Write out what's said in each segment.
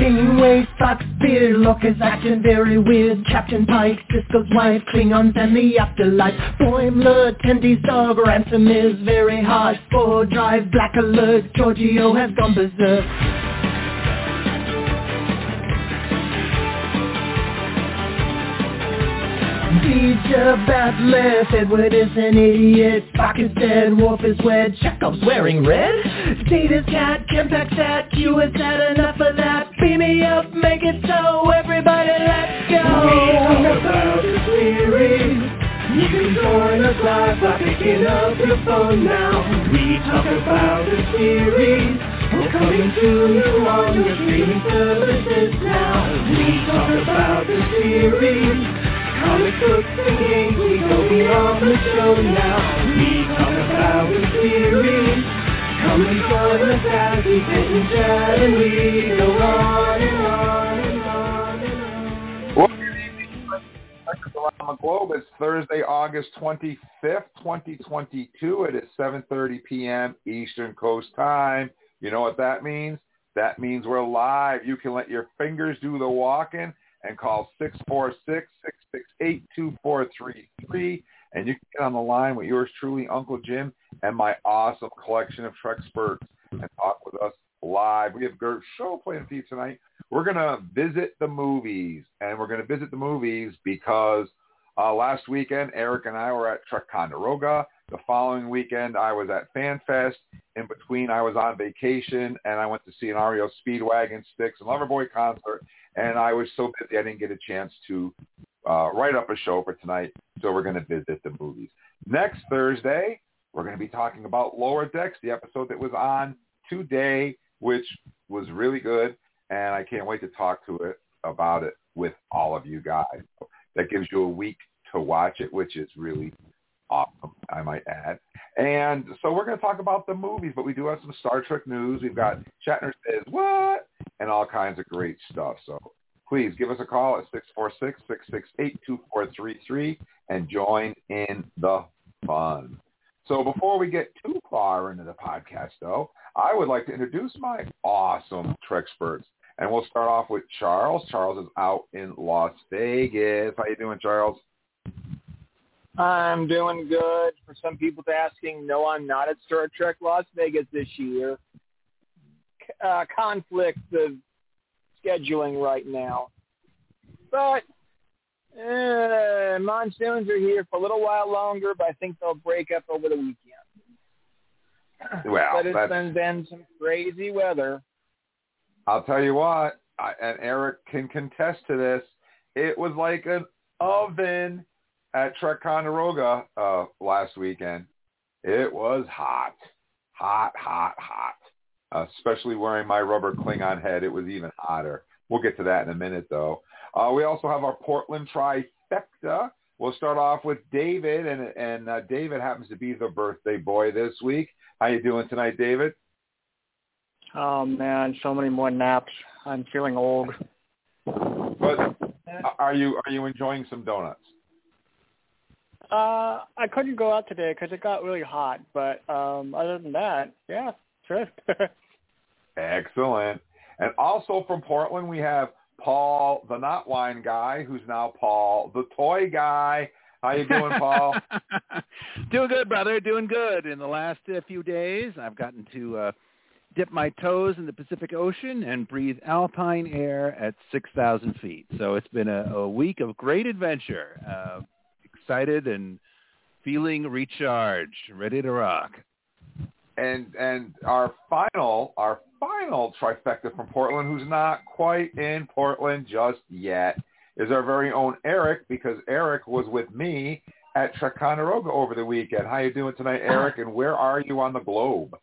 Spock's beard look is acting very weird. Captain Pike, Sisko's wife, Klingons and the afterlife Boimler, Tendi's dog, Ransom is very hard Spore Drive, Black Alert, Georgiou has gone berserk Teacher Batless, Edward is an idiot. Spock is dead, Worf is wed, Chekov's wearing red. Data's cat, Kempak's at, Q has had enough of that. Beam me up, make it so, everybody let's go. We talk about the series. You can join us live by picking up your phone now. We talk about the series. We're coming to you on your streaming services now. We talk about the series Comic books and games, we go beyond the show now. We talk about the series. And join us as we sit and chat and we go on and on and on and on. The globe. It's Thursday, August 25th, 2022. It is 7.30 p.m. Eastern Coast Time. You know what that means? That means we're live. You can let your fingers do the walking and call 646-668-2433. And you can get on the line with yours truly, Uncle Jim, and my awesome collection of experts and talk with us live. We have a great show playing for you tonight. We're going to visit the movies, and we're going to visit the movies because uh, last weekend, Eric and I were at Trek Ticonderoga. The following weekend, I was at FanFest. In between, I was on vacation, and I went to see an REO Speedwagon, Styx, and Loverboy concert and I was so busy I didn't get a chance to uh, write up a show for tonight. So we're going to visit the movies. Next Thursday, we're going to be talking about Lower Decks, the episode that was on today, which was really good, and I can't wait to talk to it about it with all of you guys. That gives you a week to watch it, which is really awesome, I might add. And so we're going to talk about the movies, but we do have some Star Trek news. We've got Shatner says what and all kinds of great stuff. So please give us a call at 646-668-2433 and join in the fun. So before we get too far into the podcast, though, I would like to introduce my awesome Trek experts. And we'll start off with Charles. Charles is out in Las Vegas. How you doing, Charles? I'm doing good. For some people to asking, no, I'm not at Star Trek Las Vegas this year. Uh, conflict of scheduling right now. But uh, monsoons are here for a little while longer, but I think they'll break up over the weekend. Well, but it's been, been some crazy weather. I'll tell you what, I, and Eric can contest to this. It was like an oven at Trek Ticonderoga uh, last weekend. It was hot, hot, hot, hot. Uh, especially wearing my rubber Klingon head, it was even hotter. We'll get to that in a minute, though. Uh, we also have our Portland trifecta. We'll start off with David, and and uh, David happens to be the birthday boy this week. How you doing tonight, David? Oh man, so many more naps. I'm feeling old. But are you are you enjoying some donuts? Uh, I couldn't go out today because it got really hot. But um, other than that, yeah, sure. Excellent. And also from Portland, we have Paul, the not wine guy, who's now Paul, the toy guy. How you doing, Paul? doing good, brother. Doing good. In the last uh, few days, I've gotten to uh, dip my toes in the Pacific Ocean and breathe alpine air at 6,000 feet. So it's been a, a week of great adventure. Uh, excited and feeling recharged, ready to rock. And and our final our final trifecta from Portland, who's not quite in Portland just yet, is our very own Eric, because Eric was with me at Ticonderoga over the weekend. How you doing tonight, Eric? And where are you on the globe?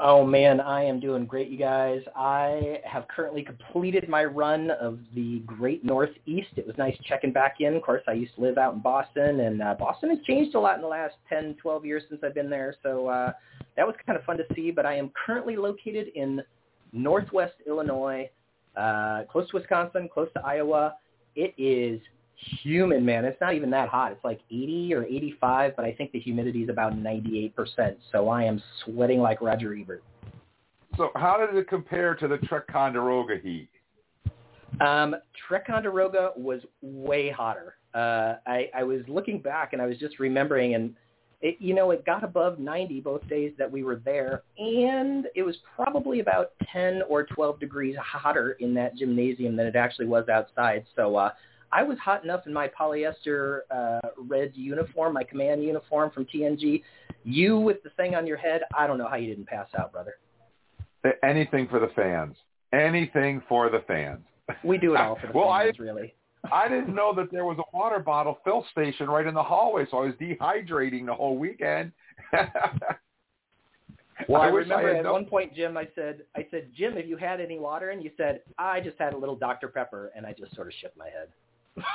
Oh man, I am doing great, you guys. I have currently completed my run of the Great Northeast. It was nice checking back in. Of course, I used to live out in Boston, and uh, Boston has changed a lot in the last 10, 12 years since I've been there. So uh, that was kind of fun to see. But I am currently located in Northwest Illinois, uh, close to Wisconsin, close to Iowa. It is humid, man. It's not even that hot. It's like 80 or 85, but I think the humidity is about 98%. So I am sweating like Roger Ebert. So how did it compare to the Ticonderoga heat? Um, Ticonderoga was way hotter. Uh, I, I was looking back and I was just remembering, and it, you know, it got above 90 both days that we were there, and it was probably about 10 or 12 degrees hotter in that gymnasium than it actually was outside. So uh, I was hot enough in my polyester uh, red uniform, my command uniform from TNG. You with the thing on your head, I don't know how you didn't pass out, brother. Anything for the fans. Anything for the fans. We do it all for the well, fans, I, really. I didn't know that there was a water bottle fill station right in the hallway, so I was dehydrating the whole weekend. well, I, I remember I at known- one point, Jim, I said, I said, Jim, have you had any water? And you said, I just had a little Dr. Pepper, and I just sort of shook my head.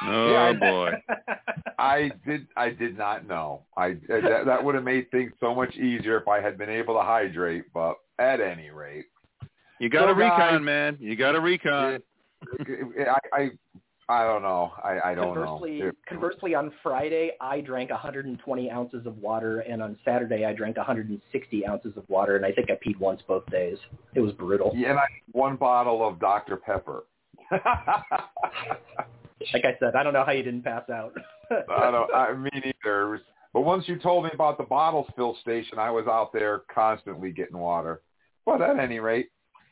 Oh Yeah, boy. I did. I did not know. I uh, that, that would have made things so much easier if I had been able to hydrate. But at any rate, You got a So, guys- recon, man. You got a recon. I I I don't know. I I don't conversely, know. It- conversely, on Friday, I drank 120 ounces of water, and on Saturday, I drank 160 ounces of water, and I think I peed once both days. It was brutal. Yeah, and I one bottle of Dr Pepper. Like I said, I don't know how you didn't pass out. I don't. I mean either. But once you told me about the bottle fill station, I was out there constantly getting water. But at any rate,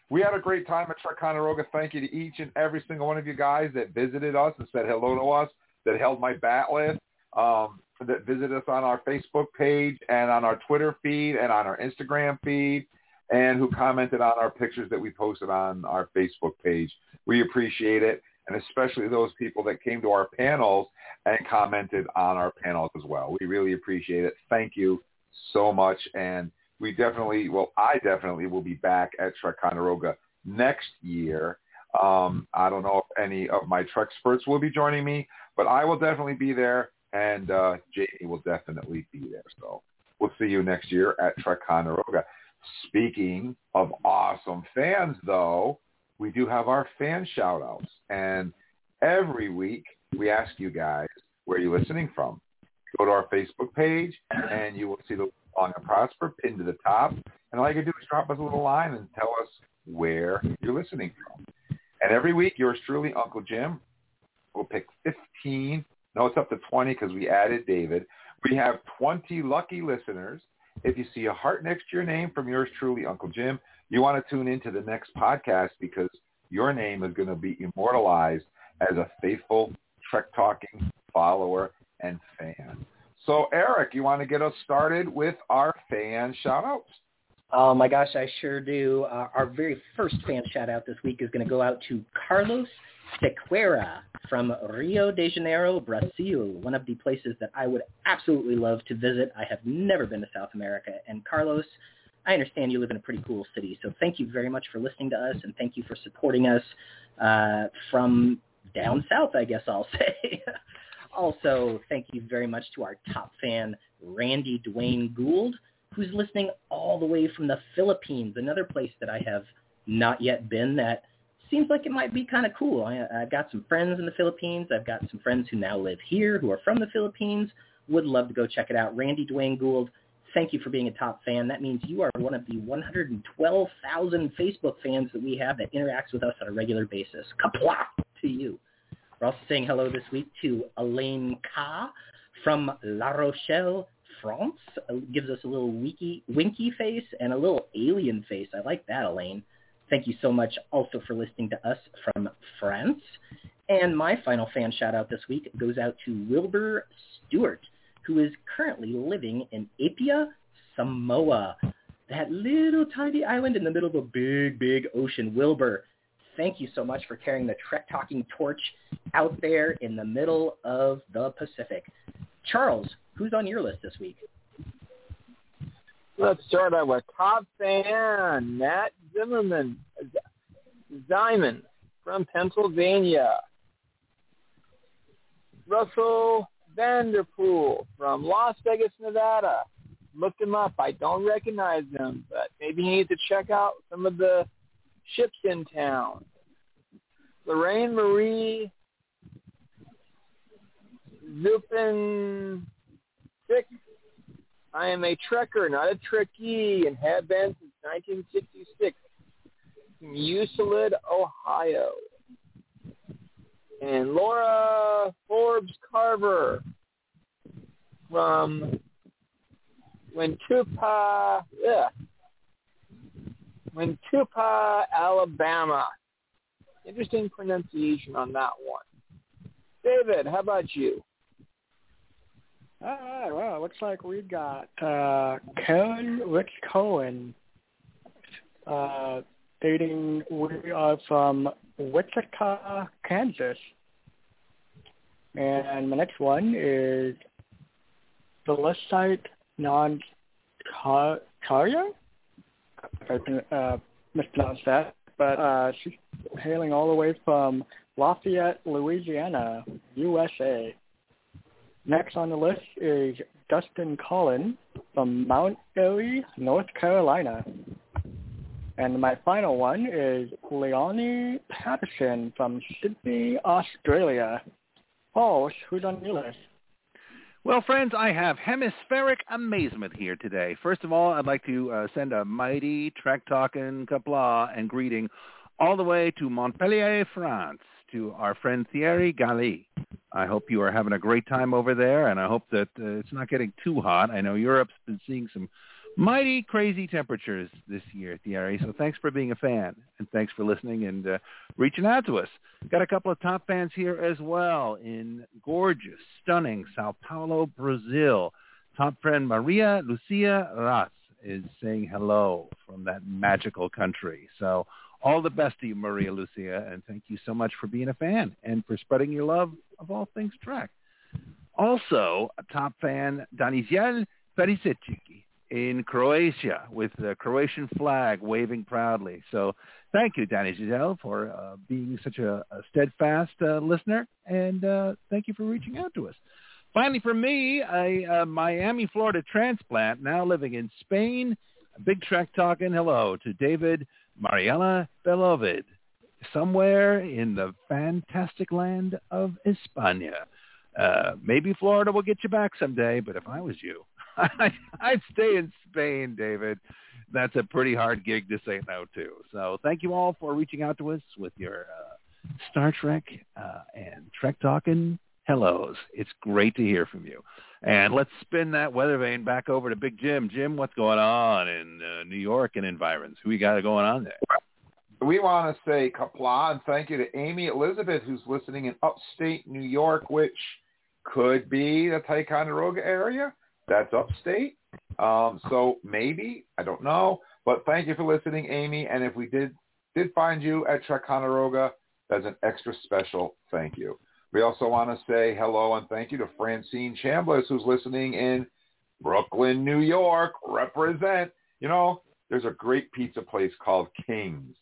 we had a great time at Ticonderoga. Thank you to each and every single one of you guys that visited us and said hello to us, that held my bat'leth, um, that visited us on our Facebook page and on our Twitter feed and on our Instagram feed, and who commented on our pictures that we posted on our Facebook page. We appreciate it, and especially those people that came to our panels and commented on our panels as well. We really appreciate it. Thank you so much. And we definitely, well, I definitely will be back at Ticonderoga next year. Um, I don't know if any of my Trek experts will be joining me, but I will definitely be there, and uh, Jamie will definitely be there. So we'll see you next year at Ticonderoga. Speaking of awesome fans, though, we do have our fan shout-outs. And every week we ask you guys where you're listening from. Go to our Facebook page, and you will see the Long and Prosper pinned to the top. And all you can do is drop us a little line and tell us where you're listening from. And every week, yours truly, Uncle Jim, will pick 15. No, it's up to 20 because we added David. We have 20 lucky listeners. If you see a heart next to your name from yours truly, Uncle Jim, you want to tune into the next podcast because your name is going to be immortalized as a faithful Trek Talking follower and fan. So, Eric, you want to get us started with our fan shout-outs? Oh my gosh, I sure do. Uh, our very first fan shout out this week is going to go out to Carlos Sequeira from Rio de Janeiro, Brazil, one of the places that I would absolutely love to visit. I have never been to South America. And Carlos, I understand you live in a pretty cool city, so thank you very much for listening to us and thank you for supporting us uh, from down south, I guess I'll say. also, thank you very much to our top fan, Randy Dwayne Gould who's listening all the way from the Philippines, another place that I have not yet been that seems like it might be kind of cool. I, I've got some friends in the Philippines. I've got some friends who now live here who are from the Philippines. Would love to go check it out. Randy Dwayne Gould, thank you for being a top fan. That means you are one of the 112,000 Facebook fans that we have that interacts with us on a regular basis. Qapla' to you. We're also saying hello this week to Elaine Ka from La Rochelle, France. Uh, gives us a little winky, winky face and a little alien face. I like that, Elaine. Thank you so much also for listening to us from France. And my final fan shout out this week goes out to Wilbur Stewart, who is currently living in Apia, Samoa. That little tiny island in the middle of a big, big ocean. Wilbur, thank you so much for carrying the Trek Talking torch out there in the middle of the Pacific. Charles, who's on your list this week? Let's start out with top fan Matt Zimmerman, Ziman from Pennsylvania. Russell Vanderpool from Las Vegas, Nevada. Looked him up. I don't recognize him, but maybe you need to check out some of the ships in town. Lorraine Marie Zupin Six. I am a trekker, not a trekkie, and have been since 1966 from Usalid, Ohio. And Laura Forbes Carver from Wintupa, yeah, Wintupa, Alabama. Interesting pronunciation on that one. David, how about you? All right. Well, looks like we've got uh, Karen Rich Cohen, uh, dating. We are from Wichita, Kansas, and my next one is Felicite Non Carrier. I uh, mispronounced that, but uh, she's hailing all the way from Lafayette, Louisiana, USA. Next on the list is Dustin Collin from Mount Airy, North Carolina. And my final one is Leonie Patterson from Sydney, Australia. Paul, who's on your list? Well, friends, I have hemispheric amazement here today. First of all, I'd like to uh, send a mighty Trek talking Qapla' and greeting all the way to Montpellier, France, to our friend Thierry Galli. I hope you are having a great time over there, and I hope that uh, it's not getting too hot. I know Europe's been seeing some mighty crazy temperatures this year, Thierry. So thanks for being a fan, and thanks for listening and uh, reaching out to us. Got a couple of top fans here as well in gorgeous, stunning Sao Paulo, Brazil. Top friend Maria Lucia Ras is saying hello from that magical country. So all the best to you, Maria Lucia, and thank you so much for being a fan and for spreading your love of all things Trek. Also, a top fan, Daniziel Perisic in Croatia with the Croatian flag waving proudly. So thank you, Danny Giselle, for uh, being such a, a steadfast uh, listener, and uh, thank you for reaching out to us. Finally, for me, a, a Miami, Florida transplant, now living in Spain. Big Trek talking hello to David Mariela Beloved, somewhere in the fantastic land of España. Uh, maybe Florida will get you back someday, but if I was you, I, I'd stay in Spain, David. That's a pretty hard gig to say no to. So thank you all for reaching out to us with your uh, Star Trek uh, and Trek Talking hellos. It's great to hear from you. And let's spin that weather vane back over to Big Jim. Jim, what's going on in uh, New York and environs? Who we got going on there? We want to say Qapla' and thank you to Amy Elizabeth, who's listening in upstate New York, which could be the Ticonderoga area. That's upstate. Um, so maybe, I don't know. But thank you for listening, Amy. And if we did did find you at Ticonderoga, that's an extra special thank you. We also want to say hello and thank you to Francine Chambliss, who's listening in Brooklyn, New York. Represent. You know, there's a great pizza place called King's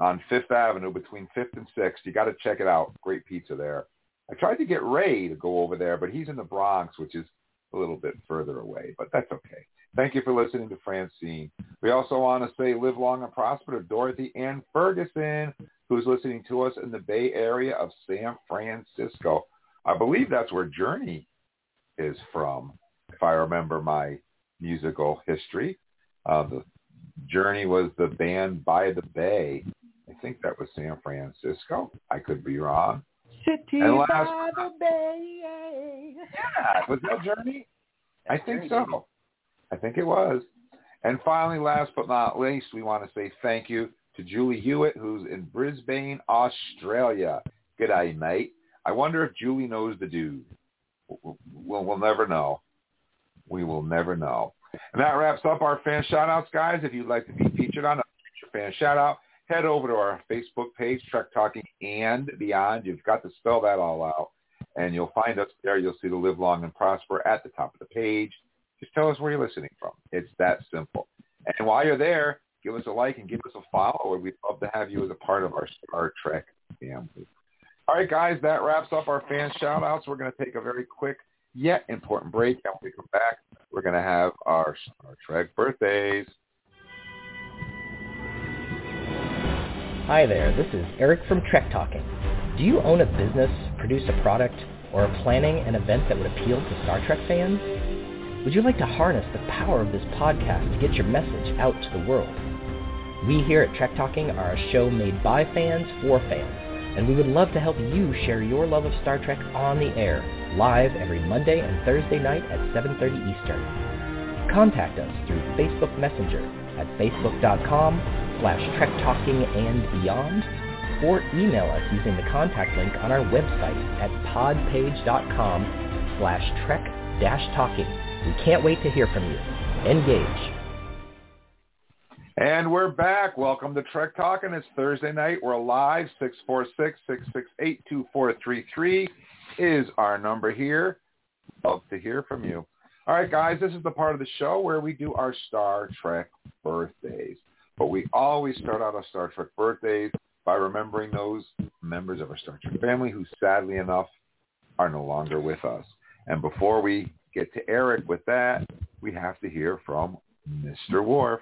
on Fifth Avenue between Fifth and Sixth. You got to check it out. Great pizza there. I tried to get Ray to go over there, but he's in the Bronx, which is a little bit further away, but that's okay. Thank you for listening to Francine. We also want to say live long and prosper to Dorothy Ann Ferguson, who's listening to us in the Bay Area of San Francisco. I believe that's where Journey is from, if I remember my musical history. Uh, the Journey was the band by the Bay. I think that was San Francisco. I could be wrong. City and last, by the Bay. Yeah, was that Journey? I think so. I think it was. And finally, last but not least, we want to say thank you to Julie Hewitt, who's in Brisbane, Australia. Good G'day, mate. I wonder if Julie knows the dude. We'll, we'll never know. We will never know. And that wraps up our fan shout-outs, guys. If you'd like to be featured on a future fan shout-out, head over to our Facebook page, Trek Talking and Beyond. You've got to spell that all out. And you'll find us there. You'll see the Live Long and Prosper at the top of the page. Just tell us where you're listening from. It's that simple. And while you're there, give us a like and give us a follow. We'd love to have you as a part of our Star Trek family. All right, guys, that wraps up our fan shout-outs. We're going to take a very quick yet important break. And when we come back, we're going to have our Star Trek birthdays. Hi there, this is Eric from Trek Talking. Do you own a business, produce a product, or are planning an event that would appeal to Star Trek fans? Would you like to harness the power of this podcast to get your message out to the world? We here at Trek Talking are a show made by fans for fans and we would love to help you share your love of Star Trek on the air, live every Monday and Thursday night at 7.30 Eastern. Contact us through Facebook Messenger at facebook.com slash trektalkingandbeyond or email us using the contact link on our website at podpage.com slash trek-talking. We can't wait to hear from you. Engage. And we're back. Welcome to Trek Talking. It's Thursday night. We're live. 646-668-2433 is our number here. Love to hear from you. All right, guys, this is the part of the show where we do our Star Trek birthdays. But we always start out our Star Trek birthdays by remembering those members of our Star Trek family who sadly enough are no longer with us. And before we get to Eric with that, we have to hear from Mr. Worf.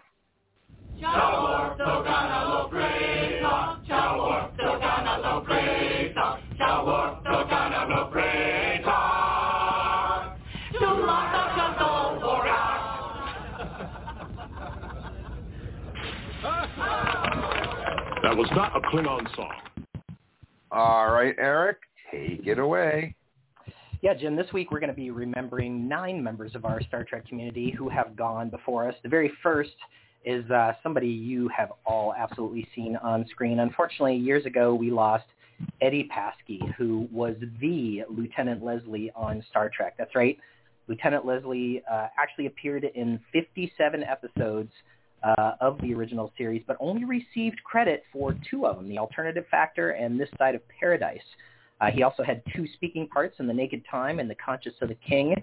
That was not a Klingon song. All right, Eric, take it away. Yeah, Jim, this week we're going to be remembering nine members of our Star Trek community who have gone before us. The very first is uh, somebody you have all absolutely seen on screen. Unfortunately, years ago we lost Eddie Paskey, who was the Lieutenant Leslie on Star Trek. That's right. Lieutenant Leslie uh, actually appeared in 57 episodes uh, of the original series, but only received credit for two of them, The Alternative Factor and This Side of Paradise. Uh, he also had two speaking parts in The Naked Time and The Conscience of the King.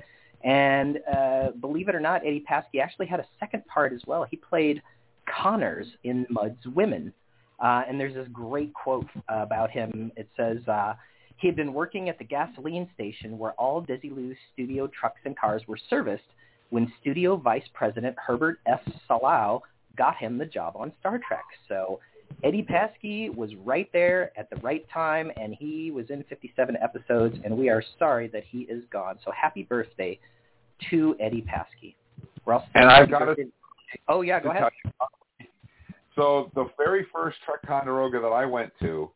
And uh, believe it or not, Eddie Paskey actually had a second part as well. He played Connors in Mudd's Women. Uh, and there's this great quote uh, about him. It says, uh, he had been working at the gasoline station where all Desilu studio trucks and cars were serviced when studio vice president Herbert F. Solow got him the job on Star Trek. So Eddie Paskey was right there at the right time, and he was in 57 episodes, and we are sorry that he is gone. So happy birthday to Eddie Paskey. We're also And I've got birthday- Oh, yeah, go ahead. So the very first Trek Ticonderoga that I went to,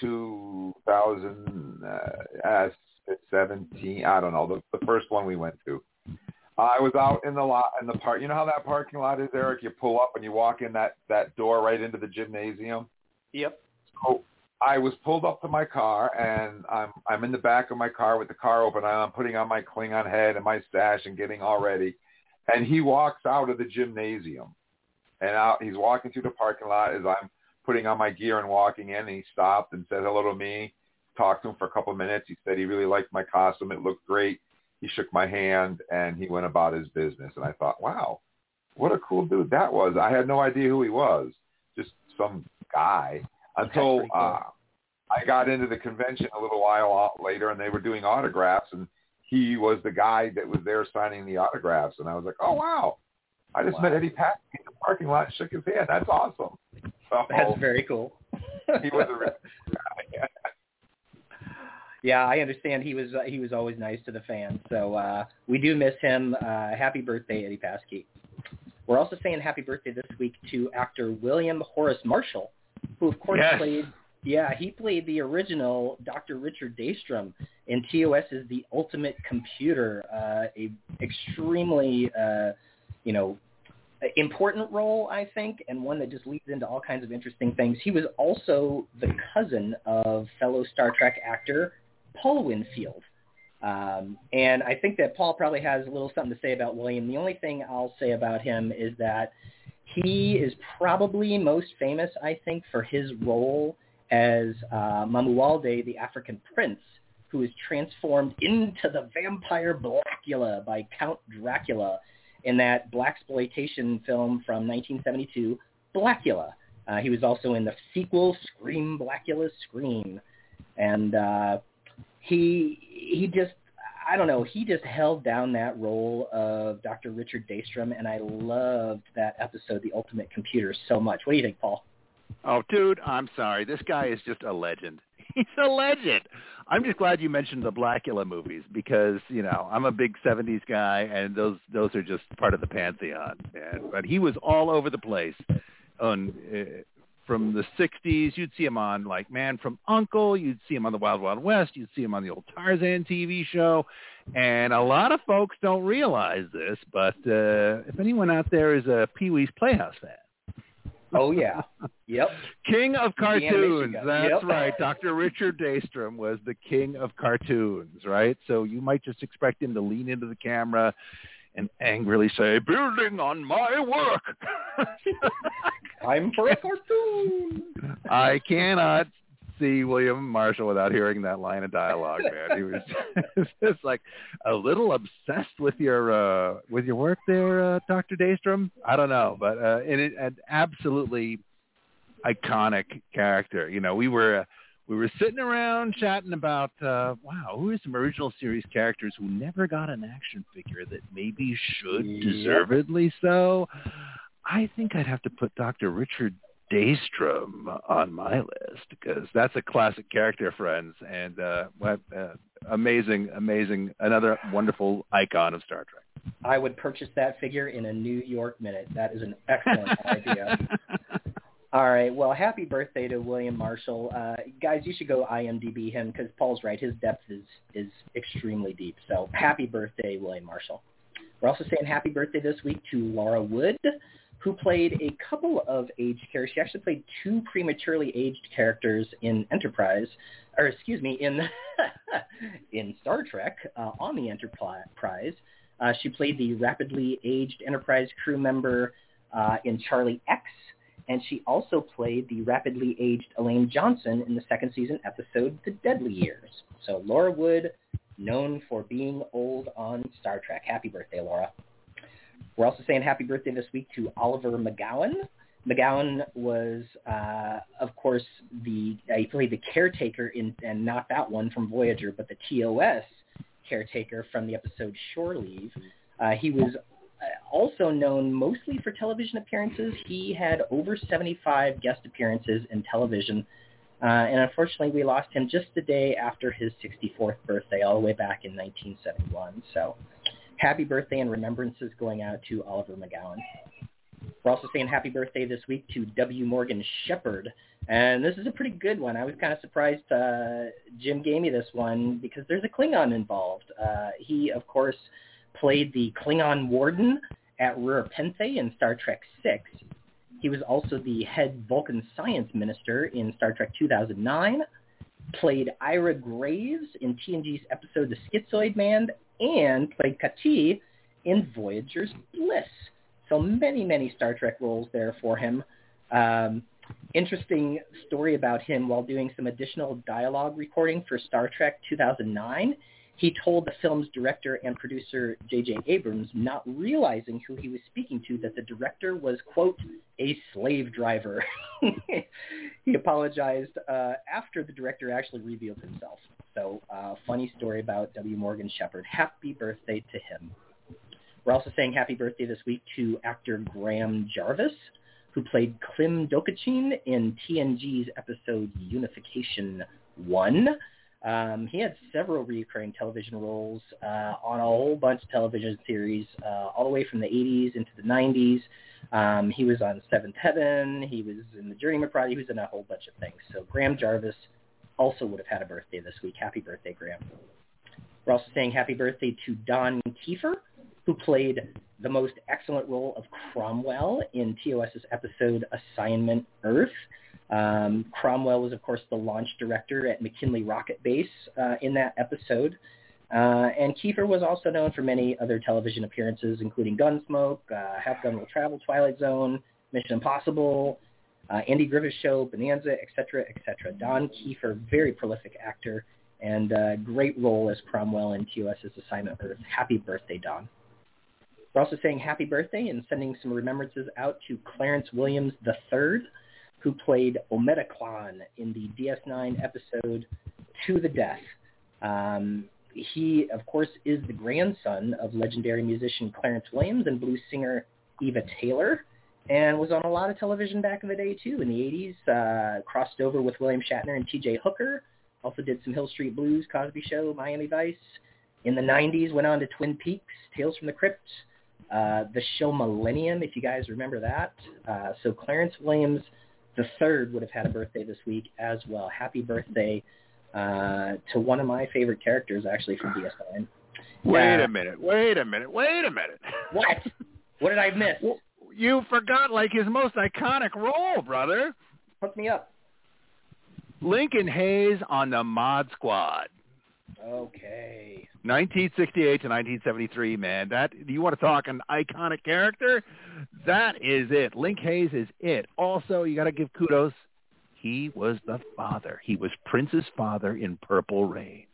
2017, uh, I don't know, the, the first one we went to. I was out in the lot in the park. You know how that parking lot is, Eric? You pull up and you walk in that that door right into the gymnasium. Yep. So I was pulled up to my car and I'm I'm in the back of my car with the car open. I'm putting on my Klingon head and my stash and getting all ready. And he walks out of the gymnasium, and out he's walking through the parking lot as I'm putting on my gear and walking in. And he stopped and said hello to me. Talked to him for a couple of minutes. He said he really liked my costume. It looked great. He shook my hand and he went about his business. And I thought, wow, what a cool dude that was. I had no idea who he was, just some guy until cool. uh, I got into the convention a little while later and they were doing autographs and he was the guy that was there signing the autographs. And I was like, oh, wow. I just Wow. met Eddie Pat in the parking lot and shook his hand. That's awesome. So That's very cool. he was a. Yeah, I understand he was uh, he was always nice to the fans. So uh, we do miss him. Uh, happy birthday, Eddie Paskey. We're also saying happy birthday this week to actor William Horace Marshall, who of course Yes. played yeah he played the original Dr. Richard Daystrom in TOS's The Ultimate Computer, uh, a extremely uh, you know important role, I think, and one that just leads into all kinds of interesting things. He was also the cousin of fellow Star Trek actor Paul Winfield. Um, and I think that Paul probably has a little something to say about William. The only thing I'll say about him is that he is probably most famous, I think, for his role as uh, Mamuwalde, the African prince, who is transformed into the vampire Blackula by Count Dracula in that black exploitation film from 1972, Blackula. Uh, he was also in the sequel Scream Blackula Scream, and uh, he he just I don't know he just held down that role of Dr. Richard Daystrom, and I loved that episode, The Ultimate Computer, so much. What do you think, Paul? Oh, dude, I'm sorry. This guy is just a legend. He's a legend. I'm just glad you mentioned the Blackula movies because you know I'm a big '70s guy, and those those are just part of the pantheon. And, but he was all over the place on uh, from the '60s. You'd see him on like Man from Uncle. You'd see him on the Wild Wild West. You'd see him on the old Tarzan TV show. And a lot of folks don't realize this, but uh, if anyone out there is a Pee Wee's Playhouse fan, Oh yeah. Yep. King of cartoons. That's Yep. right. Dr. Richard Daystrom was the king of cartoons, right? So you might just expect him to lean into the camera and angrily say, "Building on my work." Time for a cartoon. I cannot see William Marshall without hearing that line of dialogue, man. He was just like a little obsessed with your uh with your work there, uh, Dr. Daystrom. I don't know, but uh and it an absolutely iconic character. You know, we were uh, we were sitting around chatting about uh wow, who are some original series characters who never got an action figure that maybe should Yep. deservedly so. I think I'd have to put Dr. Richard Daystrom on my list because that's a classic character, friends, and uh, uh, amazing, amazing, another wonderful icon of Star Trek. I would purchase that figure in a New York minute. That is an excellent idea. All right. Well, happy birthday to William Marshall. Uh, guys, you should go IMDb him because Paul's right. His depth is, is extremely deep. So happy birthday, William Marshall. We're also saying happy birthday this week to Laura Wood, who played a couple of aged characters. She actually played two prematurely aged characters in Enterprise, or excuse me, in in Star Trek uh, on the Enterprise. Uh, she played the rapidly aged Enterprise crew member uh, in Charlie X, and she also played the rapidly aged Elaine Johnson in the second season episode The Deadly Years. So Laura Wood, known for being old on Star Trek. Happy birthday, Laura. We're also saying happy birthday this week to Oliver McGowan. McGowan was, uh, of course, the uh, he played the caretaker in, and not that one from Voyager, but the TOS caretaker from the episode Shore Leave. Uh, he was also known mostly for television appearances. He had over 75 guest appearances in television, uh, and unfortunately, we lost him just the day after his 64th birthday, all the way back in 1971. So, happy birthday and remembrances going out to Oliver McGowan. We're also saying happy birthday this week to W. Morgan Shepard. And this is a pretty good one. I was kind of surprised uh, Jim gave me this one because there's a Klingon involved. Uh, he, of course, played the Klingon warden at Rura Penthe in Star Trek VI. He was also the head Vulcan science minister in Star Trek 2009, played Ira Graves in TNG's episode The Schizoid Man, and played Qatai in Voyager's Bliss. So many, many Star Trek roles there for him. Um, interesting story about him while doing some additional dialogue recording for Star Trek 2009. He told the film's director and producer J.J. Abrams, not realizing who he was speaking to, that the director was, quote, a slave driver. he apologized uh, after the director actually revealed himself. So uh, funny story about W. Morgan Shepard. Happy birthday to him. We're also saying happy birthday this week to actor Graham Jarvis, who played Klim Dokachin in TNG's episode Unification 1. Um, he had several recurring television roles uh, on a whole bunch of television series, uh, all the way from the 80s into the 90s. Um, he was on Seventh Heaven. He was in The Journeyman Project. He was in a whole bunch of things. So Graham Jarvis also would have had a birthday this week. Happy birthday, Graham. We're also saying happy birthday to Don Keefer, who played the most excellent role of Cromwell in TOS's episode Assignment Earth. Um, Cromwell was, of course, the launch director at McKinley Rocket Base uh, in that episode. Uh, and Keefer was also known for many other television appearances, including Gunsmoke, uh, Have Gun Will Travel, Twilight Zone, Mission Impossible, uh, Andy Griffith Show, Bonanza, etc., etc. Don Keefer, very prolific actor, and uh, great role as Cromwell in TOS's Assignment Earth. Happy birthday, Don. We're also saying happy birthday and sending some remembrances out to Clarence Williams III, who played Omet'iklan in the DS9 episode To the Death. Um, he, of course, is the grandson of legendary musician Clarence Williams and blues singer Eva Taylor, and was on a lot of television back in the day, too, in the 80s. Uh, crossed over with William Shatner and T.J. Hooker. Also did some Hill Street Blues, Cosby Show, Miami Vice. In the 90s, went on to Twin Peaks, Tales from the Crypt, uh, the show Millennium, if you guys remember that. Uh, so Clarence Williams the third would have had a birthday this week as well. Happy birthday uh, to one of my favorite characters, actually from DS9. Wait Uh, a minute. Wait a minute. Wait a minute. What? What did I miss? You forgot like his most iconic role, brother. Hook me up. Lincoln Hayes on the Mod Squad. Okay. 1968 to 1973, man. That do you want to talk an iconic character? That is it. Link Hayes is it. Also, you got to give kudos. He was the father. He was Prince's father in Purple Rain.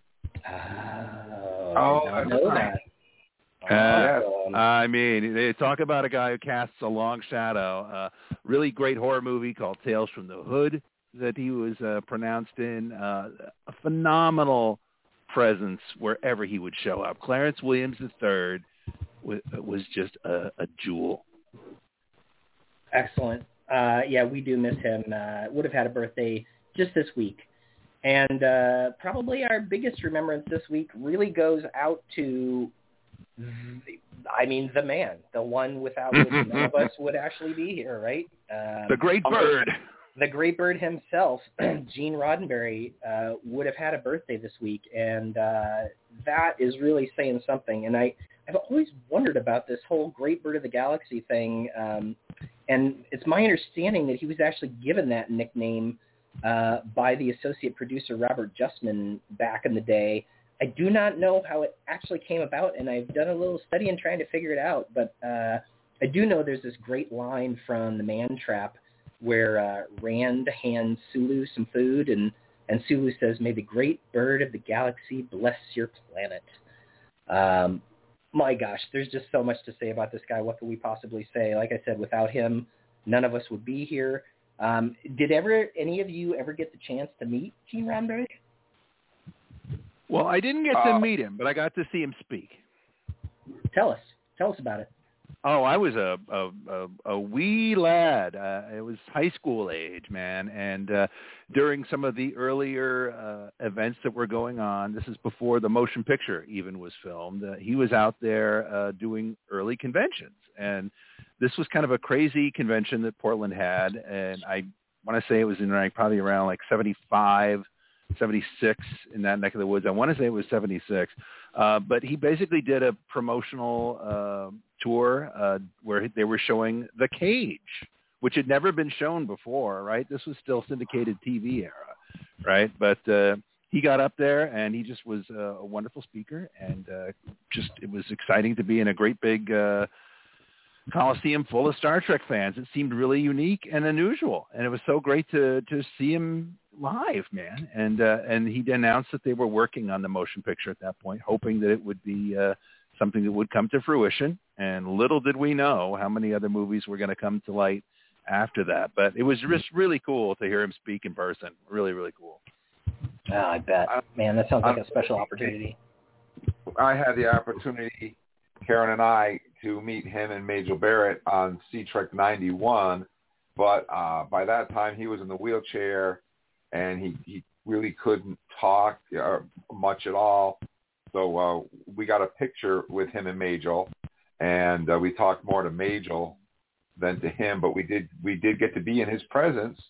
Oh, Oh, I did not know that. Uh, Awesome. I mean, they talk about a guy who casts a long shadow. Uh, really great horror movie called Tales from the Hood that he was uh, pronounced in. Uh, a phenomenal presence wherever he would show up. Clarence Williams III was, was just a, a jewel. Excellent. Uh, yeah, we do miss him. Uh, would have had a birthday just this week. And uh, probably our biggest remembrance this week really goes out to, the, I mean, the man, the one without which none of us would actually be here, right? Um, The Great Bird. The great bird himself, Gene Roddenberry, uh, would have had a birthday this week, and uh, that is really saying something. And I, I've always wondered about this whole Great Bird of the Galaxy thing, um, and it's my understanding that he was actually given that nickname uh, by the associate producer Robert Justman back in the day. I do not know how it actually came about, and I've done a little study in trying to figure it out, but uh, I do know there's this great line from The Man Trap where uh, Rand hands Sulu some food, and and Sulu says, "May the great bird of the galaxy bless your planet." Um, my gosh, there's just so much to say about this guy. What could we possibly say? Like I said, without him, none of us would be here. Um, did ever any of you ever get the chance to meet Gene Roddenberry? Well, I didn't get to Uh, meet him, but I got to see him speak. Tell us. Tell us about it. Oh, I was a a a, a wee lad. Uh, it was high school age, man. And uh, during some of the earlier uh, events that were going on, this is before the motion picture even was filmed. Uh, he was out there uh, doing early conventions, and this was kind of a crazy convention that Portland had. And I want to say it was in like probably around like seventy five. 76 in that neck of the woods. I want to say it was 76. Uh, but he basically did a promotional uh, tour uh, where they were showing The Cage, which had never been shown before, right? This was still syndicated TV era, right? But uh, he got up there and he just was uh, a wonderful speaker and uh, just it was exciting to be in a great big uh, Coliseum full of Star Trek fans. It seemed really unique and unusual, and it was so great to to see him live, man. And uh, and he announced that they were working on the motion picture at that point, hoping that it would be uh, something that would come to fruition. And little did we know how many other movies were going to come to light after that. But it was just really cool to hear him speak in person. Really, really cool. Oh, I bet. Man, that sounds like a special opportunity. I had the opportunity, Karen and I, to meet him and Majel Barrett on Sea Trek 91, but uh, by that time he was in the wheelchair and he, he really couldn't talk uh, much at all. So uh, we got a picture with him and Majel, and uh, we talked more to Majel than to him, but we did we did get to be in his presence,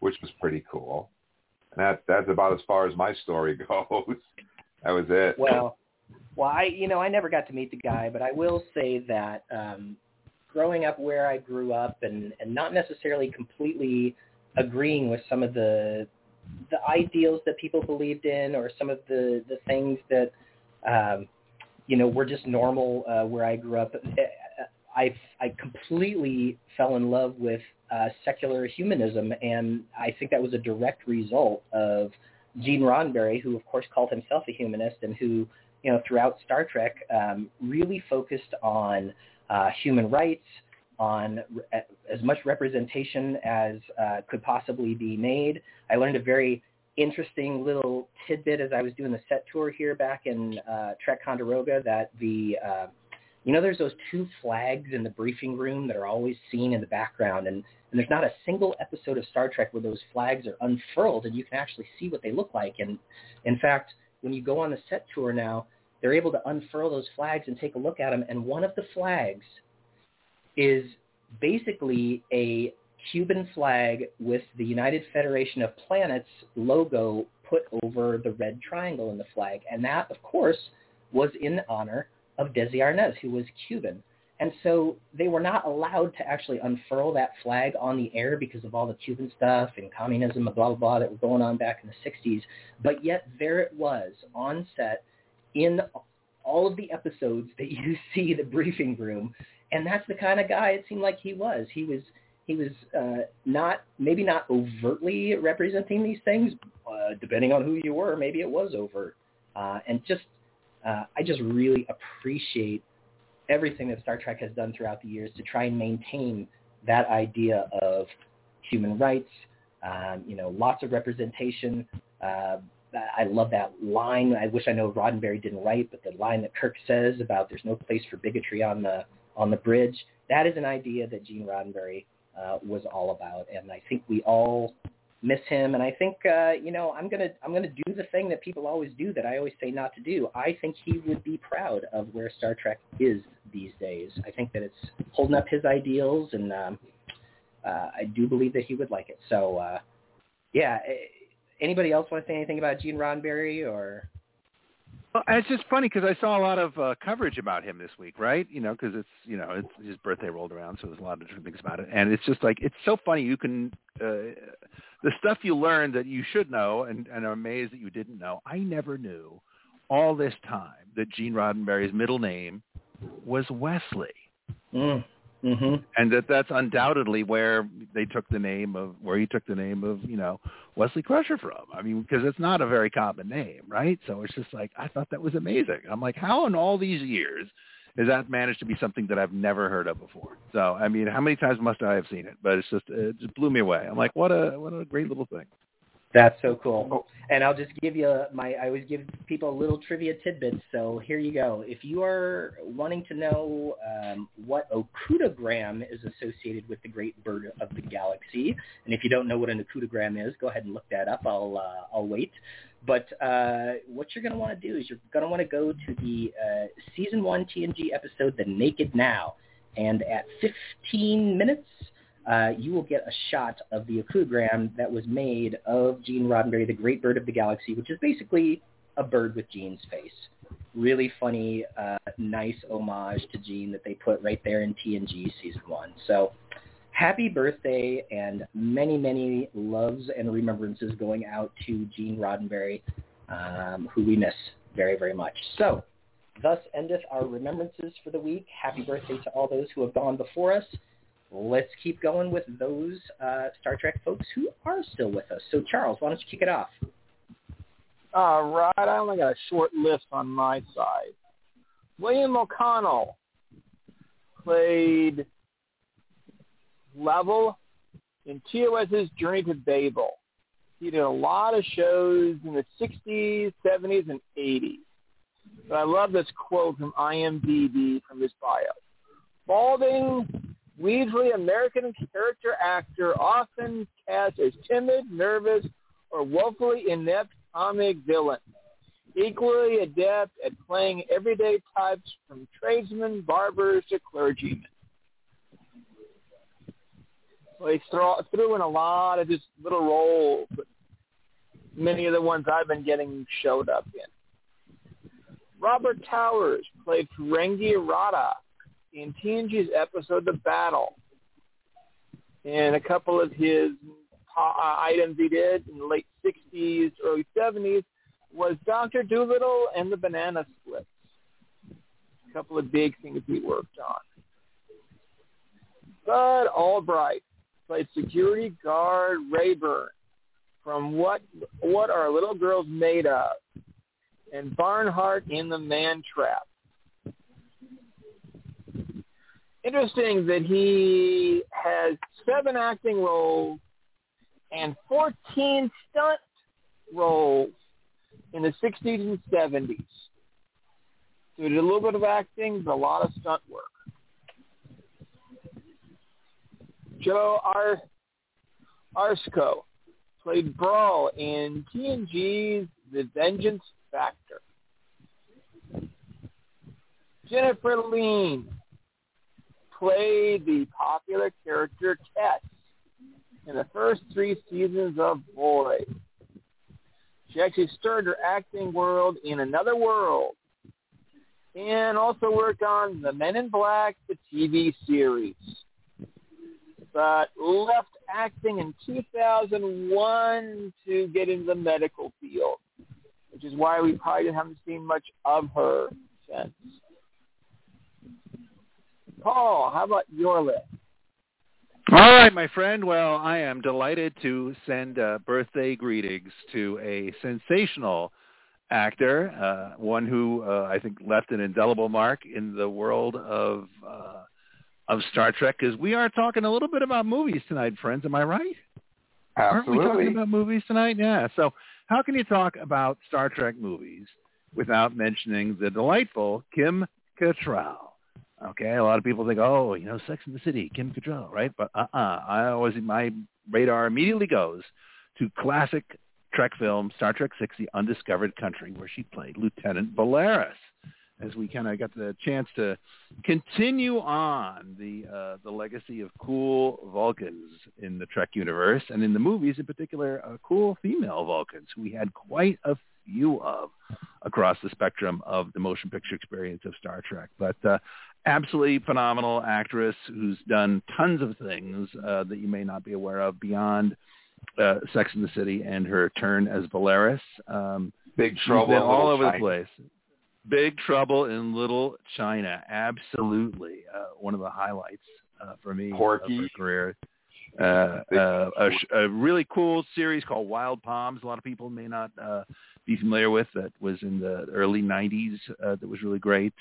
which was pretty cool. And that that's about as far as my story goes. That was it. Well, well, I you know I never got to meet the guy, but I will say that um, growing up where I grew up and and not necessarily completely agreeing with some of the the ideals that people believed in or some of the the things that um, you know we're just normal uh, where I grew up. I I completely fell in love with uh, secular humanism, and I think that was a direct result of Gene Roddenberry, who of course called himself a humanist, and who you know throughout Star Trek um, really focused on uh, human rights, on re- as much representation as uh, could possibly be made. I learned a very interesting little tidbit as I was doing the set tour here back in uh, Trek Ticonderoga that the uh, you know there's those two flags in the briefing room that are always seen in the background and, and there's not a single episode of Star Trek where those flags are unfurled and you can actually see what they look like. And in fact when you go on the set tour now they're able to unfurl those flags and take a look at them and one of the flags is basically a Cuban flag with the United Federation of Planets logo put over the red triangle in the flag. And that, of course, was in honor of Desi Arnaz, who was Cuban. And so they were not allowed to actually unfurl that flag on the air because of all the Cuban stuff and communism and blah, blah, blah that were going on back in the 60s. But yet there it was on set in all of the episodes that you see the briefing room. And that's the kind of guy it seemed like he was. He was he was uh, not maybe not overtly representing these things. Uh, depending on who you were, maybe it was overt. Uh, and just uh, I just really appreciate everything that Star Trek has done throughout the years to try and maintain that idea of human rights, um, you know, lots of representation. Uh, I love that line. I wish I know Roddenberry didn't write, but the line that Kirk says about "There's no place for bigotry on the on the bridge." That is an idea that Gene Roddenberry uh, was all about, and I think we all miss him. And I think uh, you know I'm gonna I'm gonna do the thing that people always do that I always say not to do. I think he would be proud of where Star Trek is these days. I think that it's holding up his ideals, and um, uh, I do believe that he would like it. So uh, yeah. Anybody else want to say anything about Gene Roddenberry or? Well, it's just funny because I saw a lot of uh, coverage about him this week, right? You know, because it's you know it's his birthday rolled around, so there's a lot of different things about it, and it's just like it's so funny. You can uh, the stuff you learn that you should know, and, and are amazed that you didn't know. I never knew all this time that Gene Roddenberry's middle name was Wesley. Mm. Mm-hmm. And that that's undoubtedly where they took the name of where he took the name of you know Wesley Crusher from. I mean, because it's not a very common name, right? So it's just like I thought that was amazing. I'm like, how in all these years has that managed to be something that I've never heard of before? So I mean, how many times must I have seen it? But it's just it just blew me away. I'm like, what a what a great little thing. That's so cool. And I'll just give you my, I always give people a little trivia tidbits. So here you go. If you are wanting to know um, what Okudagram is associated with the great bird of the galaxy, and if you don't know what an Okudagram is, go ahead and look that up. I'll, uh, I'll wait. But uh, what you're going to want to do is you're going to want to go to the uh, season one TNG episode, The Naked Now. And at 15 minutes, uh, you will get a shot of the Okudagram that was made of Gene Roddenberry, the Great Bird of the Galaxy, which is basically a bird with Gene's face. Really funny, uh, nice homage to Gene that they put right there in TNG season one. So happy birthday and many, many loves and remembrances going out to Gene Roddenberry, um, who we miss very, very much. So thus endeth our remembrances for the week. Happy birthday to all those who have gone before us let's keep going with those uh, Star Trek folks who are still with us. So, Charles, why don't you kick it off? All right. I only got a short list on my side. William O'Connell played Thelev in TOS's Journey to Babel. He did a lot of shows in the 60s, 70s, and 80s. But I love this quote from IMDb from his bio. Balding Weasley, American character actor, often cast as timid, nervous, or woefully inept comic villain. Equally adept at playing everyday types from tradesmen, barbers to clergymen. So he threw in a lot of just little roles, many of the ones I've been getting showed up in. Robert Towers played Ferengi Rata, in TNG's episode The Battle. And a couple of his uh, items he did in the late 60s, early 70s was Dr. Dolittle and the Banana Splits. A couple of big things he worked on. Bud Albright played security guard Rayburn from What What Are Little Girls Made Of? and Barnhart in The Man Trap. Interesting that he has seven acting roles and 14 stunt roles in the 60s and 70s. So he did a little bit of acting, but a lot of stunt work. Joe Ar- Aresco played Brull in TNG's The Vengeance Factor. Jennifer Lien played the popular character Kes in the first three seasons of Voy. She actually started her acting world in Another World and also worked on The Men in Black, the TV series. But left acting in 2001 to get into the medical field, which is why we probably haven't seen much of her since. Paul, how about your list? All right, my friend. Well, I am delighted to send uh, birthday greetings to a sensational actor, uh, one who uh, I think left an indelible mark in the world of uh, of Star Trek. Because we are talking a little bit about movies tonight, friends. Am I right? Absolutely. Aren't we talking about movies tonight? Yeah. So how can you talk about Star Trek movies without mentioning the delightful Kim Cattrall? Okay, a lot of people think, oh, you know, Sex in the City, Kim Cattrall, right? But uh-uh. I always, my radar immediately goes to classic Trek film, Star Trek Six, The Undiscovered Country, where she played Lieutenant Valeris. As we kind of got the chance to continue on the uh, the legacy of cool Vulcans in the Trek universe, and in the movies in particular, uh, cool female Vulcans. We had quite a few of across the spectrum of the motion picture experience of Star Trek. But uh, absolutely phenomenal actress who's done tons of things uh, that you may not be aware of beyond uh, Sex in the City and her turn as Valeris. Um, Big Trouble all over China. the place. Big Trouble in Little China, absolutely uh, one of the highlights uh, for me Porky. of her career. Uh, uh, a, a really cool series called Wild Palms. A lot of people may not uh, be familiar with. That was in the early '90s. Uh, that was really great.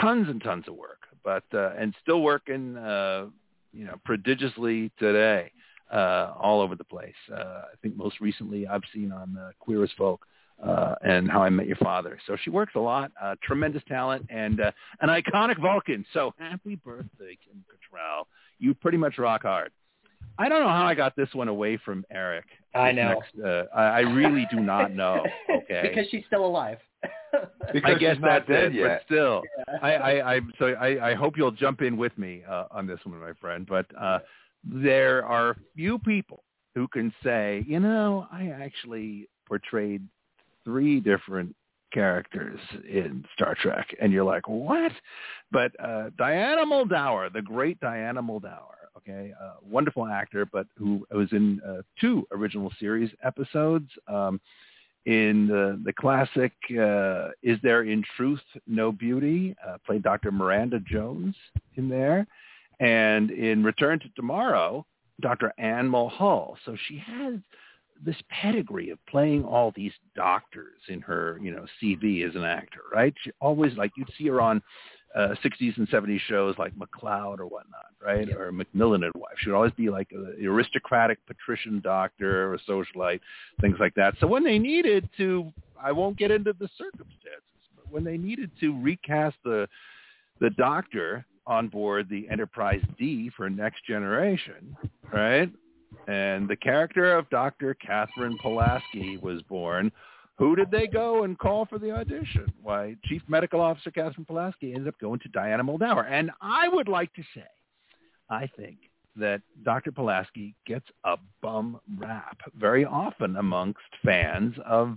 Tons and tons of work, but uh, and still working, uh, you know, prodigiously today, uh, all over the place. Uh, I think most recently I've seen on uh, Queer as Folk uh, and How I Met Your Father. So she works a lot, uh, tremendous talent, and uh, an iconic Vulcan. So happy birthday, Kim Cattrall. You pretty much rock hard. I don't know how I got this one away from Eric. I know. Next, uh, I, I really do not know. Okay. because she's still alive. Because I guess she's not that's dead it, yet. but still, Yeah. I, I, I so I, I hope you'll jump in with me uh, on this one, my friend. But uh, there are few people who can say, you know, I actually portrayed three different characters in Star Trek, and you're like, what? But uh, Diana Muldaur, the great Diana Muldaur, okay, uh, wonderful actor, but who was in uh, two original series episodes. Um, in the, the classic uh, Is There in Truth No Beauty, uh, played Dr. Miranda Jones in there. And in Return to Tomorrow, Dr. Anne Mulhall. So she has this pedigree of playing all these doctors in her, you know, CV as an actor, right? She always, like, you'd see her on uh, 60s and 70s shows like McCloud or whatnot, right? Or McMillan and Wife. She would always be like a aristocratic patrician doctor or a socialite, things like that. So when they needed to, I won't get into the circumstances, but when they needed to recast the the doctor on board the Enterprise D for Next Generation, right? And the character of Dr. Catherine Pulaski was born. Who did they go and call for the audition? Why, Chief Medical Officer Catherine Pulaski ended up going to Diana Muldaur. And I would like to say, I think that Dr. Pulaski gets a bum rap very often amongst fans of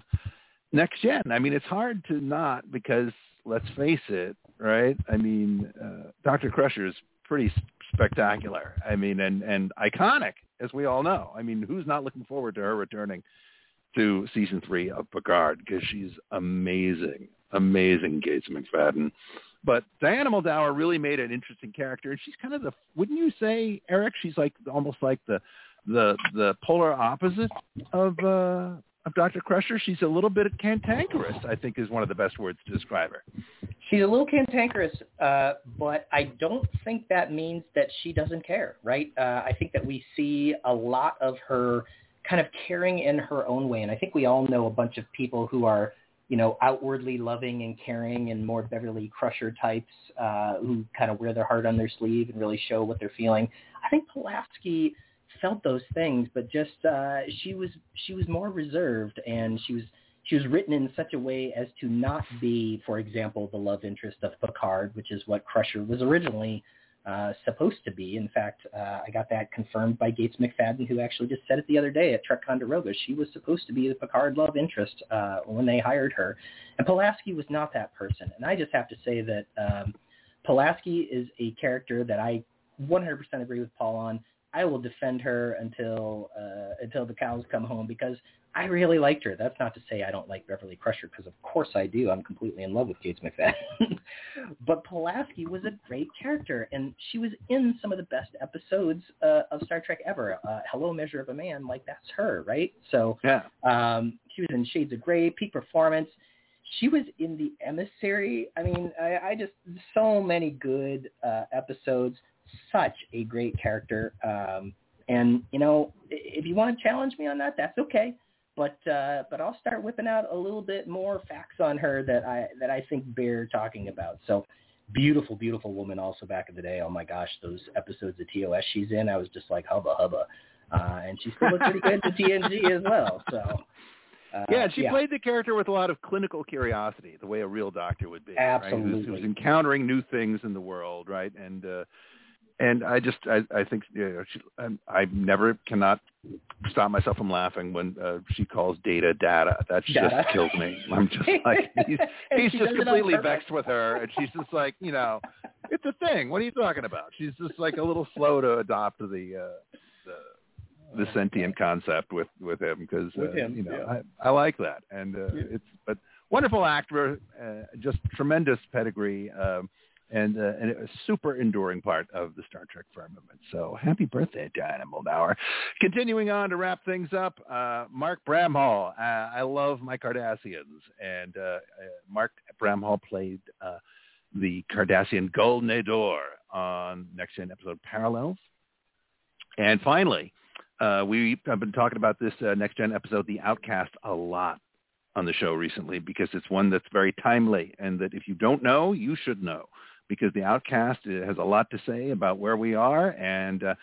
Next Gen. I mean, it's hard to not because, let's face it, right? I mean, uh, Dr. Crusher is pretty spectacular. I mean, and, and iconic, as we all know. I mean, who's not looking forward to her returning to season three of Picard because she's amazing, amazing Gates McFadden. But Diana Muldaur really made an interesting character, and she's kind of the wouldn't you say, Eric? She's like almost like the the the polar opposite of uh, of Dr. Crusher. She's a little bit cantankerous, I think, is one of the best words to describe her. She's a little cantankerous, uh, but I don't think that means that she doesn't care, right? Uh, I think that we see a lot of her kind of caring in her own way, and I think we all know a bunch of people who are, you know, outwardly loving and caring and more Beverly Crusher types uh, who kind of wear their heart on their sleeve and really show what they're feeling. I think Pulaski felt those things, but just uh, she was she was more reserved and she was she was written in such a way as to not be, for example, the love interest of Picard, which is what Crusher was originally uh, supposed to be. In fact, uh, I got that confirmed by Gates McFadden, who actually just said it the other day at Trek Ticonderoga. She was supposed to be the Picard love interest uh, when they hired her, and Pulaski was not that person. And I just have to say that um, Pulaski is a character that I 100% agree with Paul on. I will defend her until uh, until the cows come home because I really liked her. That's not to say I don't like Beverly Crusher because of course I do. I'm completely in love with Gates McFadden. but Pulaski was a great character and she was in some of the best episodes uh, of Star Trek ever. Uh, Hello Measure of a Man, like that's her, right? So Yeah. um, she was in Shades of Grey, peak performance. She was in The Emissary. I mean, I, I just so many good uh, episodes. Such a great character. Um, and you know, i- if you want to challenge me on that, that's okay. But uh, but I'll start whipping out a little bit more facts on her that I that I think bear talking about. So beautiful, beautiful woman. Also back in the day. Oh my gosh, those episodes of TOS she's in, I was just like hubba hubba. Uh, and she still looks pretty good to TNG as well. So uh, yeah, she played the character with a lot of clinical curiosity, the way a real doctor would be. Right? Who's, Absolutely. who's encountering new things in the world, right? And uh, and I just I I think you know, she, I'm, I never cannot stop myself from laughing when uh, she calls data data. That Data. just kills me. I'm just like he's he's just does it on completely vexed with her, and she's just like you know, it's a thing. What are you talking about? She's just like a little slow to adopt the uh, the the sentient concept with with him because uh, you know yeah. I, I like that and uh, Yeah. it's but wonderful actor uh, just tremendous pedigree um, and uh, and a super enduring part of the Star Trek firmament. So happy birthday, Diana Muldaur. Continuing on to wrap things up, uh, Mark Bramhall. Uh, I love my Cardassians, and uh, uh, Mark Bramhall played uh, the Cardassian Gul Nador on Next Gen episode Parallels. And finally, we have been talking about this Next Gen episode, The Outcast, a lot on the show recently because it's one that's very timely and that if you don't know, you should know because The Outcast uh, has a lot to say about where we are. And uh,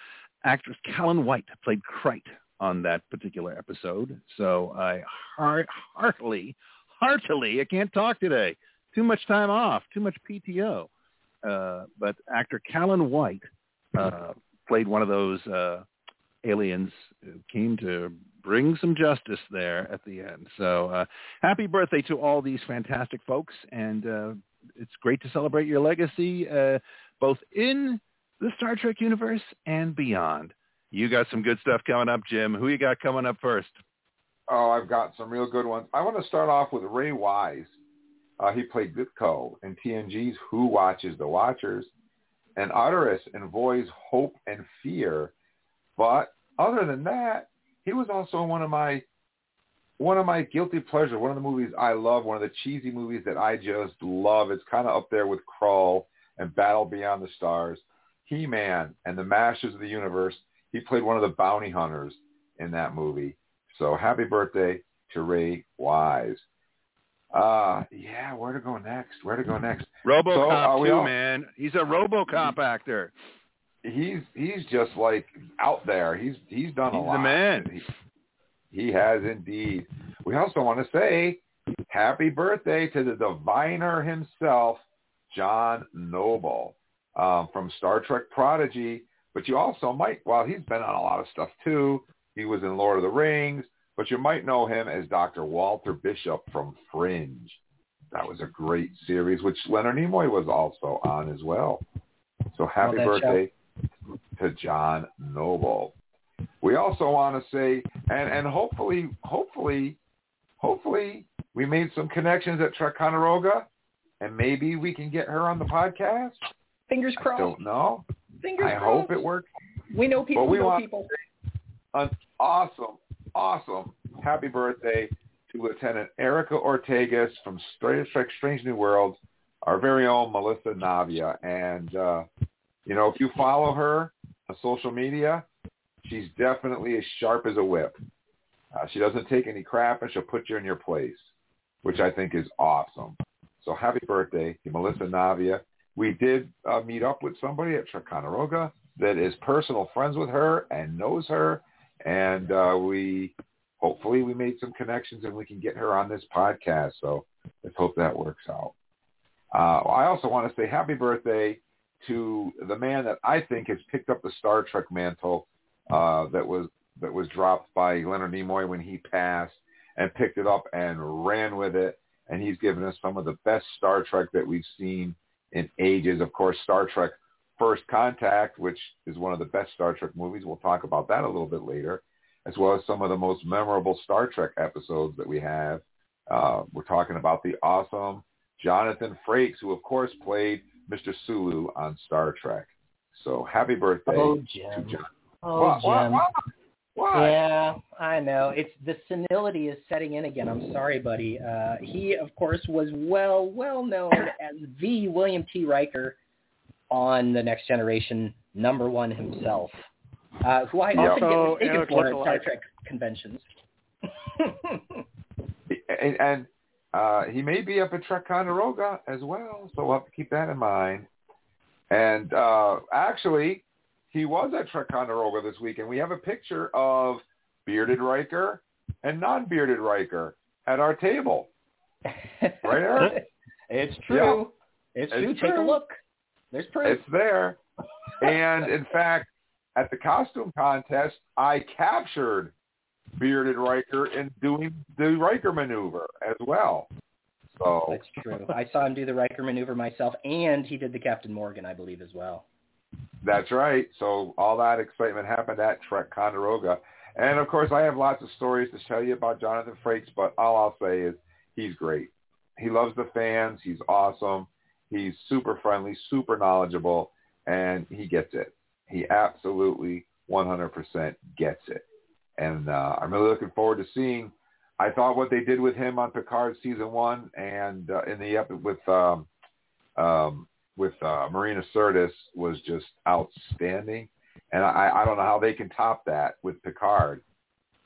actress Callan White played Krite on that particular episode. So I heart, heartily, heartily, I can't talk today. Too much time off, too much PTO. Uh, but actor Callan White uh, played one of those uh, aliens who came to bring some justice there at the end. So uh, happy birthday to all these fantastic folks, and uh, it's great to celebrate your legacy uh, both in the Star Trek universe and beyond. You got some good stuff coming up, Jim. Who you got coming up first? Oh, I've got some real good ones. I want to start off with Ray Wise. Uh, he played Gutko in TNG's Who Watches the Watchers, and Arturis in Voy's Hope and Fear. But other than that, he was also one of my one of my guilty pleasure, one of the movies I love, one of the cheesy movies that I just love. It's kind of up there with Krull and Battle Beyond the Stars, He-Man and the Masters of the Universe. He played one of the bounty hunters in that movie. So happy birthday to Ray Wise. Uh, yeah, where to go next? Where to go next? RoboCop So, too, all- man. He's a RoboCop actor. He's he's just like out there. He's he's done a lot. He's the man. He, he has indeed. We also want to say happy birthday to the diviner himself, John Noble, um, from Star Trek Prodigy. But you also might, well, he's been on a lot of stuff too. He was in Lord of the Rings, but you might know him as Dr. Walter Bishop from Fringe. That was a great series, which Leonard Nimoy was also on as well. So happy birthday to John Noble. We also want to say, and, and hopefully, hopefully, hopefully we made some connections at Ticonderoga, and maybe we can get her on the podcast. Fingers I crossed. don't know. Fingers I crossed. hope it works. We know people. Well, we know want- people. An awesome, awesome happy birthday to Lieutenant Erica Ortegas from Trek Strange New Worlds, our very own Melissa Navia. And, uh, you know, if you follow her on social media, she's definitely as sharp as a whip. Uh, she doesn't take any crap and she'll put you in your place, which I think is awesome. So happy birthday to Melissa Navia. We did uh, meet up with somebody at Ticonderoga that is personal friends with her and knows her. And uh, we hopefully we made some connections and we can get her on this podcast. So let's hope that works out. Uh, I also want to say happy birthday to the man that I think has picked up the Star Trek mantle uh, that was that was dropped by Leonard Nimoy when he passed, and picked it up and ran with it. And he's given us some of the best Star Trek that we've seen in ages. Of course, Star Trek First Contact, which is one of the best Star Trek movies. We'll talk about that a little bit later, as well as some of the most memorable Star Trek episodes that we have. Uh, we're talking about the awesome Jonathan Frakes, who of course played Mr. Sulu on Star Trek. So happy birthday Oh, to Jim. John. Oh, Why- why- Jim. why? Why? Yeah, I know. It's the senility is setting in again. I'm sorry, buddy. Uh, he, of course, was well, well known as the William T. Riker on the Next Generation, number one himself, uh, who I Yeah. often So, get mistaken Eric for at. Star Trek conventions. and, and uh, he may be up at Trek Ticonderoga as well, so we'll have to keep that in mind. And uh, actually, he was at Trek Ticonderoga this week, and we have a picture of bearded Riker and non-bearded Riker at our table. Right, Eric? it's true. It's It's true. Take a look. There's proof. It's there. And in fact, at the costume contest, I captured bearded Riker in doing the Riker maneuver as well. So That's true. I saw him do the Riker maneuver myself, and he did the Captain Morgan, I believe, as well. That's right. So all that excitement happened at Trek Ticonderoga. And of course, I have lots of stories to tell you about Jonathan Frakes, but all I'll say is he's great. He loves the fans. He's awesome. He's super friendly, super knowledgeable, and he gets it. He absolutely 100% gets it. And uh, I'm really looking forward to seeing. I thought what they did with him on Picard season one and uh, in the epi- with um, um, with uh, Marina Sirtis was just outstanding, and I, I don't know how they can top that with Picard.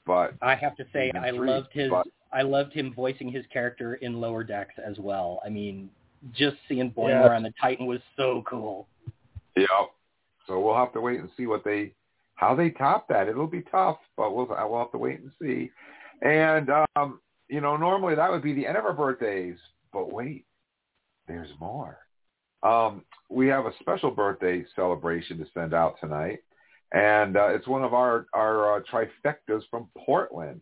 But I have to say, I'm loved his. but- I loved him voicing his character in Lower Decks as well. I mean, just seeing Yeah. Boimler on the Titan was so cool. yeah, so we'll have to wait and see what they how they top that. It'll be tough, but we'll we'll have to wait and see. And um, you know, normally that would be the end of our birthdays, but wait, there's more. Um, we have a special birthday celebration to send out tonight, and uh, it's one of our our uh, trifectas from Portland.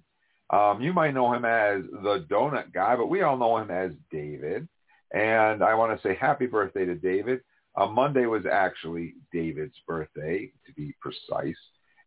Um, you might know him as the Donut Guy, but we all know him as David. And I want to say happy birthday to David. Uh, Monday was actually David's birthday, to be precise,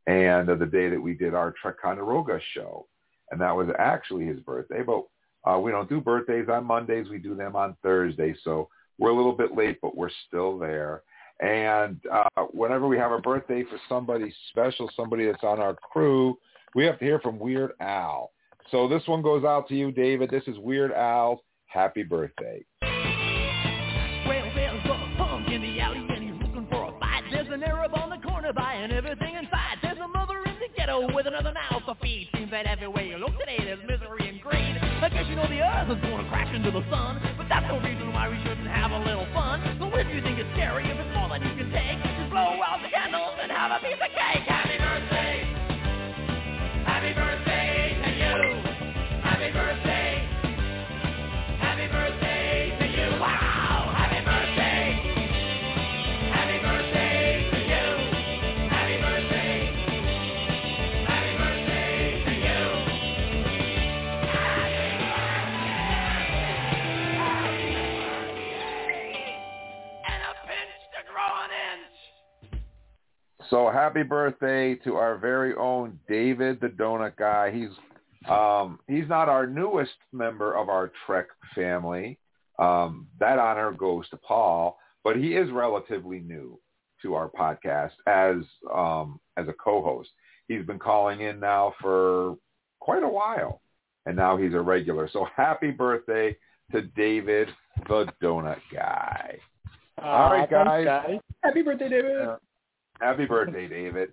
and uh, the day that we did our Trek Ticonderoga show, and that was actually his birthday. But uh, we don't do birthdays on Mondays; we do them on Thursdays. So we're a little bit late, but we're still there. And uh, whenever we have a birthday for somebody special, somebody that's on our crew, we have to hear from Weird Al. So this one goes out to you, David. This is Weird Al's happy birthday. Well, there's a punk in the alley and he's looking for a fight. There's an Arab on the corner buying everything ghetto with another mouth to feed. Seems that everywhere you look today there's misery and greed. I guess you know the earth is to crash into the sun, but that's no reason why we shouldn't have a little fun. So if you think it's scary, if it's more than you can take, just blow out the candles and have a piece of cake. So happy birthday to our very own David the Donut Guy. He's um, he's not our newest member of our Trek family. Um, that honor goes to Paul, but he is relatively new to our podcast as um, as a co-host. He's been calling in now for quite a while, and now he's a regular. So happy birthday to David the Donut Guy. All right, guys. thanks, guys. Happy birthday, David! Uh, Happy birthday, David.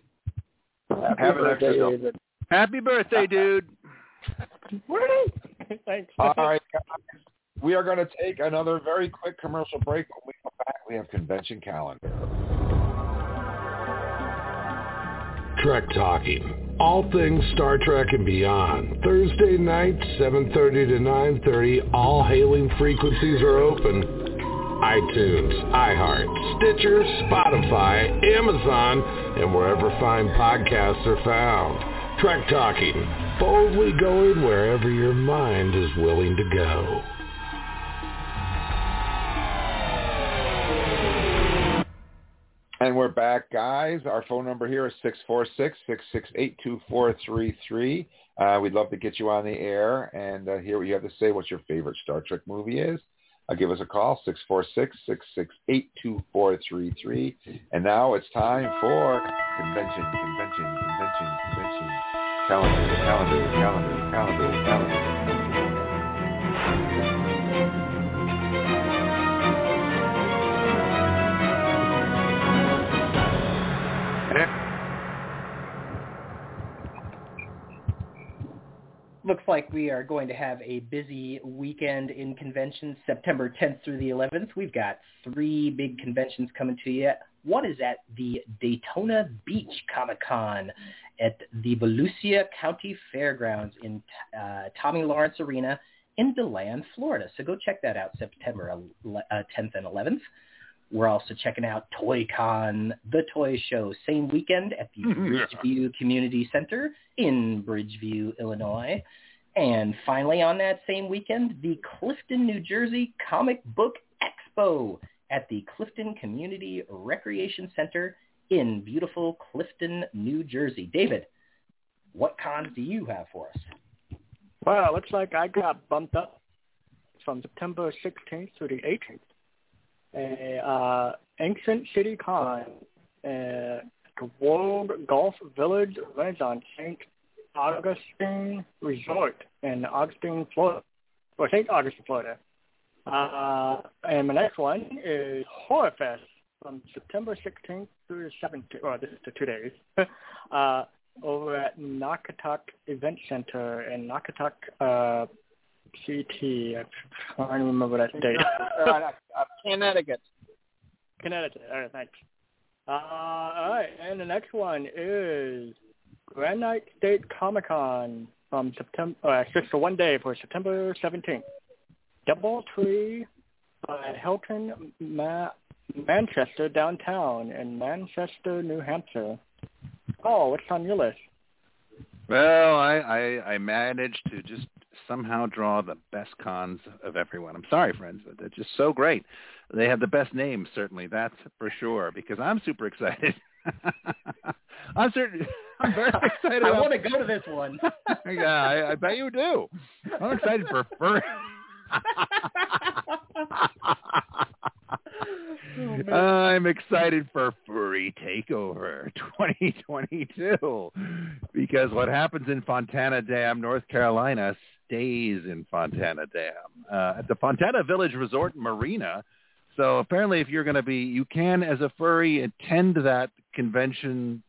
Happy Have an extra birthday, show. David. Happy birthday, dude. Thanks. All right, guys. We are going to take another very quick commercial break. When we come back, we have convention calendar. Trek Talking. All things Star Trek and beyond. Thursday night, 7.30 to 9.30. All hailing frequencies are open. iTunes, iHeart, Stitcher, Spotify, Amazon, and wherever fine podcasts are found. Trek Talking, boldly going wherever your mind is willing to go. And we're back, guys. Our phone number here is 646-668-2433. Uh, we'd love to get you on the air and uh, hear what you have to say, what your favorite Star Trek movie is. Uh, give us a call, 646-668-2433. And now it's time for convention, convention, convention, convention. Calendar, calendar, calendar, calendar, calendar. Looks like we are going to have a busy weekend in conventions, September 10th through the 11th. We've got three big conventions coming to you. One is at the Daytona Beach Comic Con at the Volusia County Fairgrounds in uh, Tommy Lawrence Arena in DeLand, Florida. So go check that out September uh, 10th and 11th. We're also checking out ToyCon, the toy show, same weekend at the mm-hmm. Bridgeview Community Center in Bridgeview, Illinois. And finally on that same weekend, the Clifton, New Jersey Comic Book Expo at the Clifton Community Recreation Center in beautiful Clifton, New Jersey. David, what cons do you have for us? Well, it looks like I got bumped up from September 16th to the 18th a uh, ancient city con, uh, the World Golf Village Renaissance St. Augustine Resort in Augustine, Florida, or St. Augustine, Florida. Uh, and my next one is Horror Fest from September 16th through the 17th, well, this is the two days, uh, over at Naugatuck Event Center in Naugatuck, uh, CT. Trying to remember that uh, uh, Connecticut. Connecticut. All right, thanks. Uh, all right, and the next one is Granite State Comic Con from September. Uh, just for one day for September 17th. DoubleTree by Hilton, Ma- Manchester downtown in Manchester, New Hampshire. Oh, what's on your list? Well, I, I I managed to just somehow draw the best cons of everyone. I'm sorry, friends, but they're just so great. They have the best names, certainly, that's for sure, because I'm super excited. I'm certain. I'm very excited. I want to go to this one. yeah, I, I bet you do. I'm excited for fur. Oh, I'm excited for Furry Takeover 2022 because what happens in Fontana Dam, North Carolina, stays in Fontana Dam uh, at the Fontana Village Resort and Marina. So apparently, if you're going to be, you can, as a furry, attend that convention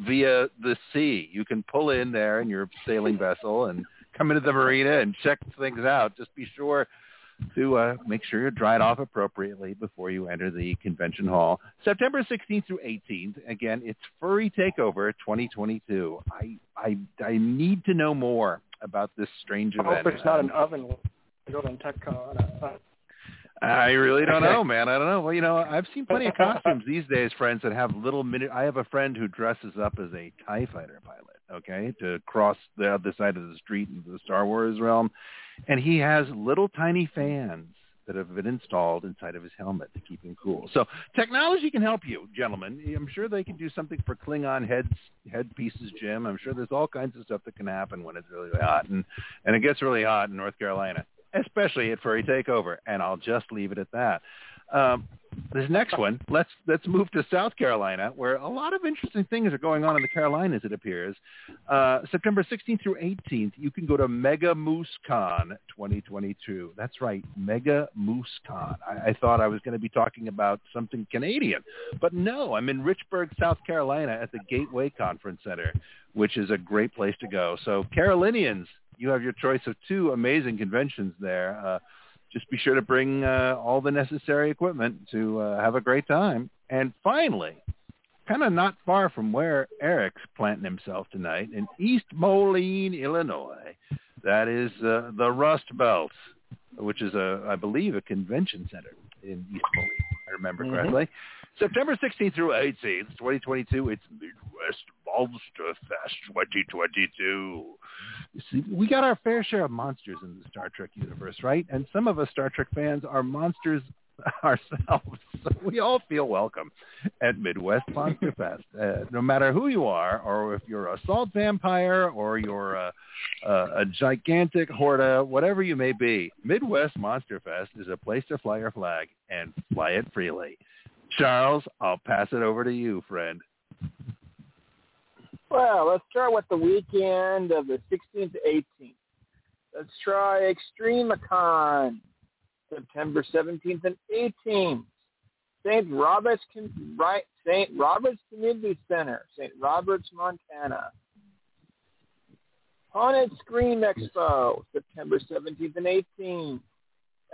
via the sea. You can pull in there in your sailing vessel and come into the marina and check things out. Just be sure to uh, make sure you're dried off appropriately before you enter the convention hall. September 16th through 18th. Again, it's Furry Takeover 2022. I I I need to know more about this strange event. I hope it's not an oven. Go to TechCon. I really don't know, man. I don't know. Well, you know, I've seen plenty of costumes these days, friends, that have little mini. I have a friend who dresses up as a Tie Fighter pilot. Okay, to cross the other side of the street into the Star Wars realm, and he has little tiny fans that have been installed inside of his helmet to keep him cool. So technology can help you, gentlemen. I'm sure they can do something for Klingon heads, headpieces, Jim. I'm sure there's all kinds of stuff that can happen when it's really hot, and and it gets really hot in North Carolina especially at Furry Takeover, and I'll just leave it at that. Um, this next one, let's let's move to South Carolina, where a lot of interesting things are going on in the Carolinas. It appears uh, September 16th through 18th, you can go to Mega Moose Con 2022. That's right, Mega Moose Con. I, I thought I was going to be talking about something Canadian, but no, I'm in Richburg, South Carolina, at the Gateway Conference Center, which is a great place to go. So Carolinians, you have your choice of two amazing conventions there. Uh, just be sure to bring uh, all the necessary equipment to uh, have a great time. And finally, kind of not far from where Eric's planting himself tonight in East Moline, Illinois. That is uh, the Rust Belt, which is a, I believe, a convention center. in East Moline. I remember Mhm. correctly. September 16th through 18th, 2022. It's Midwest Monster Fest 2022. You see, we got our fair share of monsters in the Star Trek universe, right? And some of us Star Trek fans are monsters ourselves. So we all feel welcome at Midwest Monster Fest. Uh, no matter who you are, or if you're a salt vampire, or you're a, a, a gigantic Horta, whatever you may be, Midwest Monster Fest is a place to fly your flag and fly it freely. Charles, I'll pass it over to you, friend. Well, let's start with the weekend of the 16th to 18th. Let's try ExtremeCon, September 17th and 18th. St. Robert's St. Robert's Community Center, St. Roberts, Montana. Haunted Scream Expo, September 17th and 18th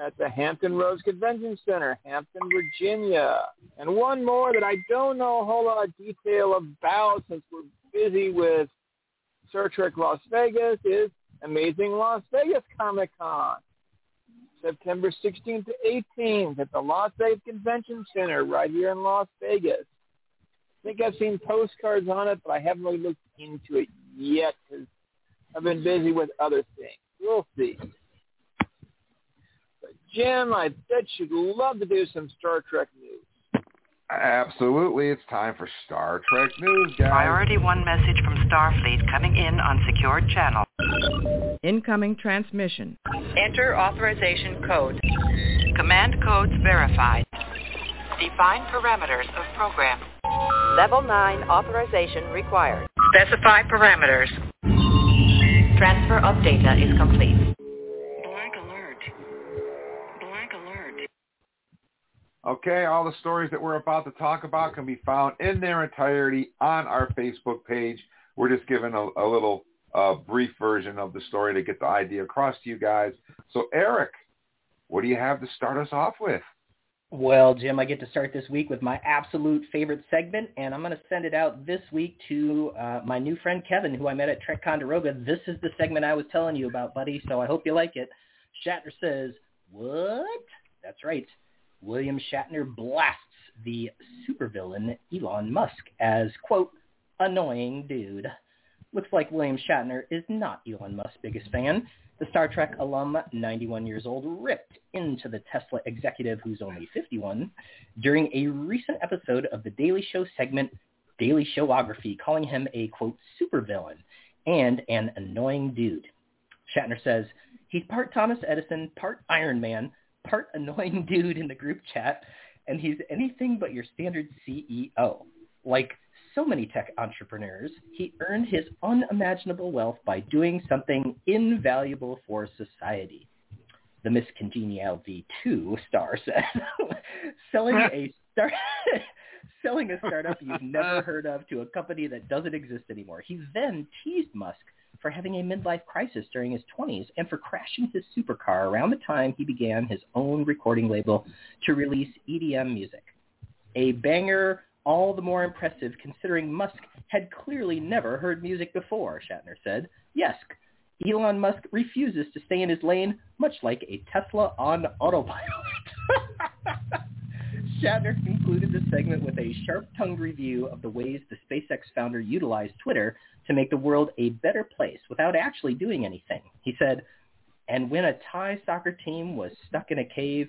at the Hampton Roads Convention Center, Hampton, Virginia. And one more that I don't know a whole lot of detail about since we're busy with Star Trek Las Vegas is Amazing Las Vegas Comic Con. September 16th to 18th at the Las Vegas Convention Center right here in Las Vegas. I think I've seen postcards on it, but I haven't really looked into it yet because I've been busy with other things. We'll see. But Jim, I bet you'd love to do some Star Trek news. Absolutely. It's time for Star Trek news, guys. Priority 1 message from Starfleet coming in on secured channel. Incoming transmission. Enter authorization code. Command codes verified. Define parameters of program. Level 9 authorization required. Specify parameters. Transfer of data is complete. Blank alert. Blank alert. Okay, all the stories that we're about to talk about can be found in their entirety on our Facebook page. We're just giving a, a little uh, brief version of the story to get the idea across to you guys. So, Eric, what do you have to start us off with? Well, Jim, I get to start this week with my absolute favorite segment, and I'm going to send it out this week to uh, my new friend Kevin, who I met at Trek Ticonderoga. This is the segment I was telling you about, buddy, so I hope you like it. Shatner says, what? That's right. William Shatner blasts the supervillain Elon Musk as, quote, annoying dude. Looks like William Shatner is not Elon Musk's biggest fan. The Star Trek alum, 91 years old, ripped into the Tesla executive who's only 51 during a recent episode of the Daily Show segment Daily Showography, calling him a, quote, supervillain and an annoying dude. Shatner says, he's part Thomas Edison, part Iron Man, part annoying dude in the group chat, and he's anything but your standard CEO. Like so many tech entrepreneurs, he earned his unimaginable wealth by doing something invaluable for society. The Miss Congeniality 2 star said, selling a star selling a startup you've never heard of to a company that doesn't exist anymore. He then teased Musk for having a midlife crisis during his 20s and for crashing his supercar around the time he began his own recording label to release EDM music. A banger all the more impressive considering Musk had clearly never heard music before, Shatner said. Yes, Elon Musk refuses to stay in his lane, much like a Tesla on autopilot. Shatner concluded the segment with a sharp-tongued review of the ways the SpaceX founder utilized Twitter to make the world a better place without actually doing anything. He said, and when a Thai soccer team was stuck in a cave,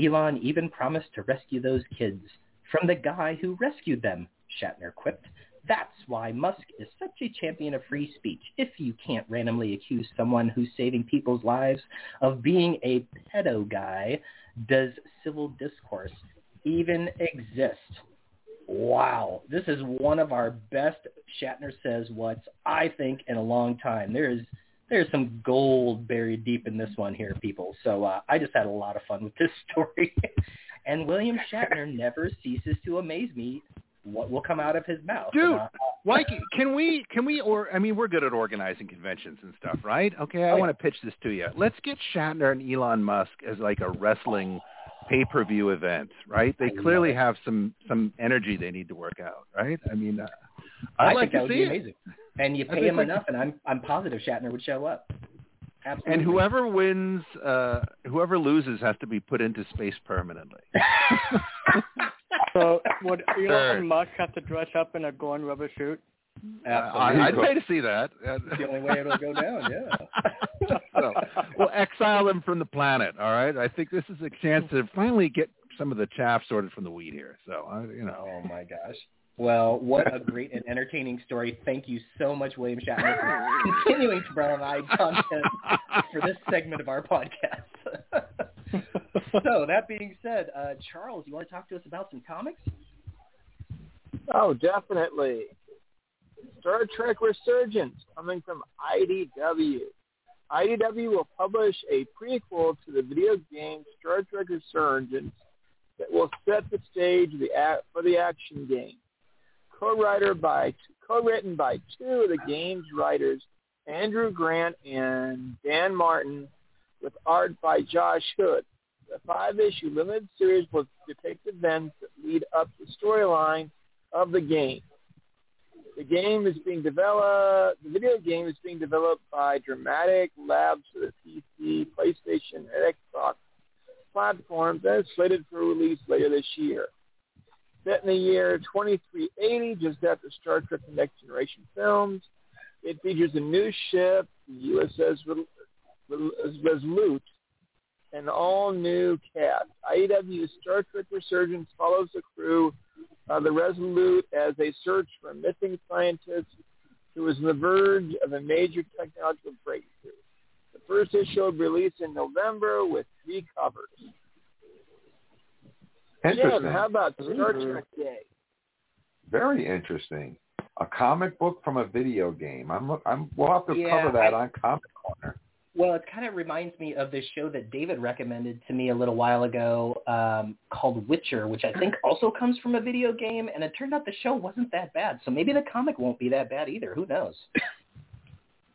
Elon even promised to rescue those kids from the guy who rescued them, Shatner quipped. That's why Musk is such a champion of free speech. If you can't randomly accuse someone who's saving people's lives of being a pedo guy, does civil discourse even exist? Wow, this is one of our best Shatner says what's I think in a long time. There is there's some gold buried deep in this one here, people. So uh, I just had a lot of fun with this story. and William Shatner never ceases to amaze me what will come out of his mouth. Dude, uh, why can we can we or I mean we're good at organizing conventions and stuff, right? Okay, I Oh, want to pitch this to you. Let's get Shatner and Elon Musk as like a wrestling pay-per-view event, right? They clearly have some some energy they need to work out, right? I mean, uh, I I'd like think that to would see be it. amazing. And you pay think him we- enough, and I'm I'm positive Shatner would show up. Absolutely. And whoever wins, uh, whoever loses has to be put into space permanently. So would Elon Sure. Musk have to dress up in a Gorn rubber suit? I, I'd pay to see that. That's the only way it'll go down. Yeah. so, we'll exile him from the planet. All right. I think this is a chance to finally get some of the chaff sorted from the wheat here. So, I, you know. Oh my gosh. Well, what a great and entertaining story. Thank you so much, William Shatner, for continuing to provide content for this segment of our podcast. so that being said, uh, Charles, you want to talk to us about some comics? Oh, definitely. Star Trek Resurgence coming from IDW. IDW will publish a prequel to the video game Star Trek Resurgence that will set the stage for the action game. Co-writer by co-written by two of the game's writers, Andrew Grant and Dan Martin, with art by Josh Hood. The five-issue limited series will depict events that lead up to the storyline of the game. The game is being developed. The video game is being developed by Dramatic Labs for the PC, PlayStation, and Xbox platforms, and is slated for release later this year. Set in the year 2380, just after Star Trek: The Next Generation films, it features a new ship, the USS Re- Re- Resolute, an all-new cast. IDW's Star Trek Resurgence follows the crew uh, the Resolute as they search for a missing scientist who is on the verge of a major technological breakthrough. The first issue will be released in November with three covers. Interesting. Jim, how about Star. Trek Day? Very interesting. A comic book from a video game. I'm. I'm. We'll have to Yeah, cover that I- on Comic Corner. Well, it kind of reminds me of this show that David recommended to me a little while ago um, called Witcher, which I think also comes from a video game. And it turned out the show wasn't that bad. So maybe the comic won't be that bad either. Who knows?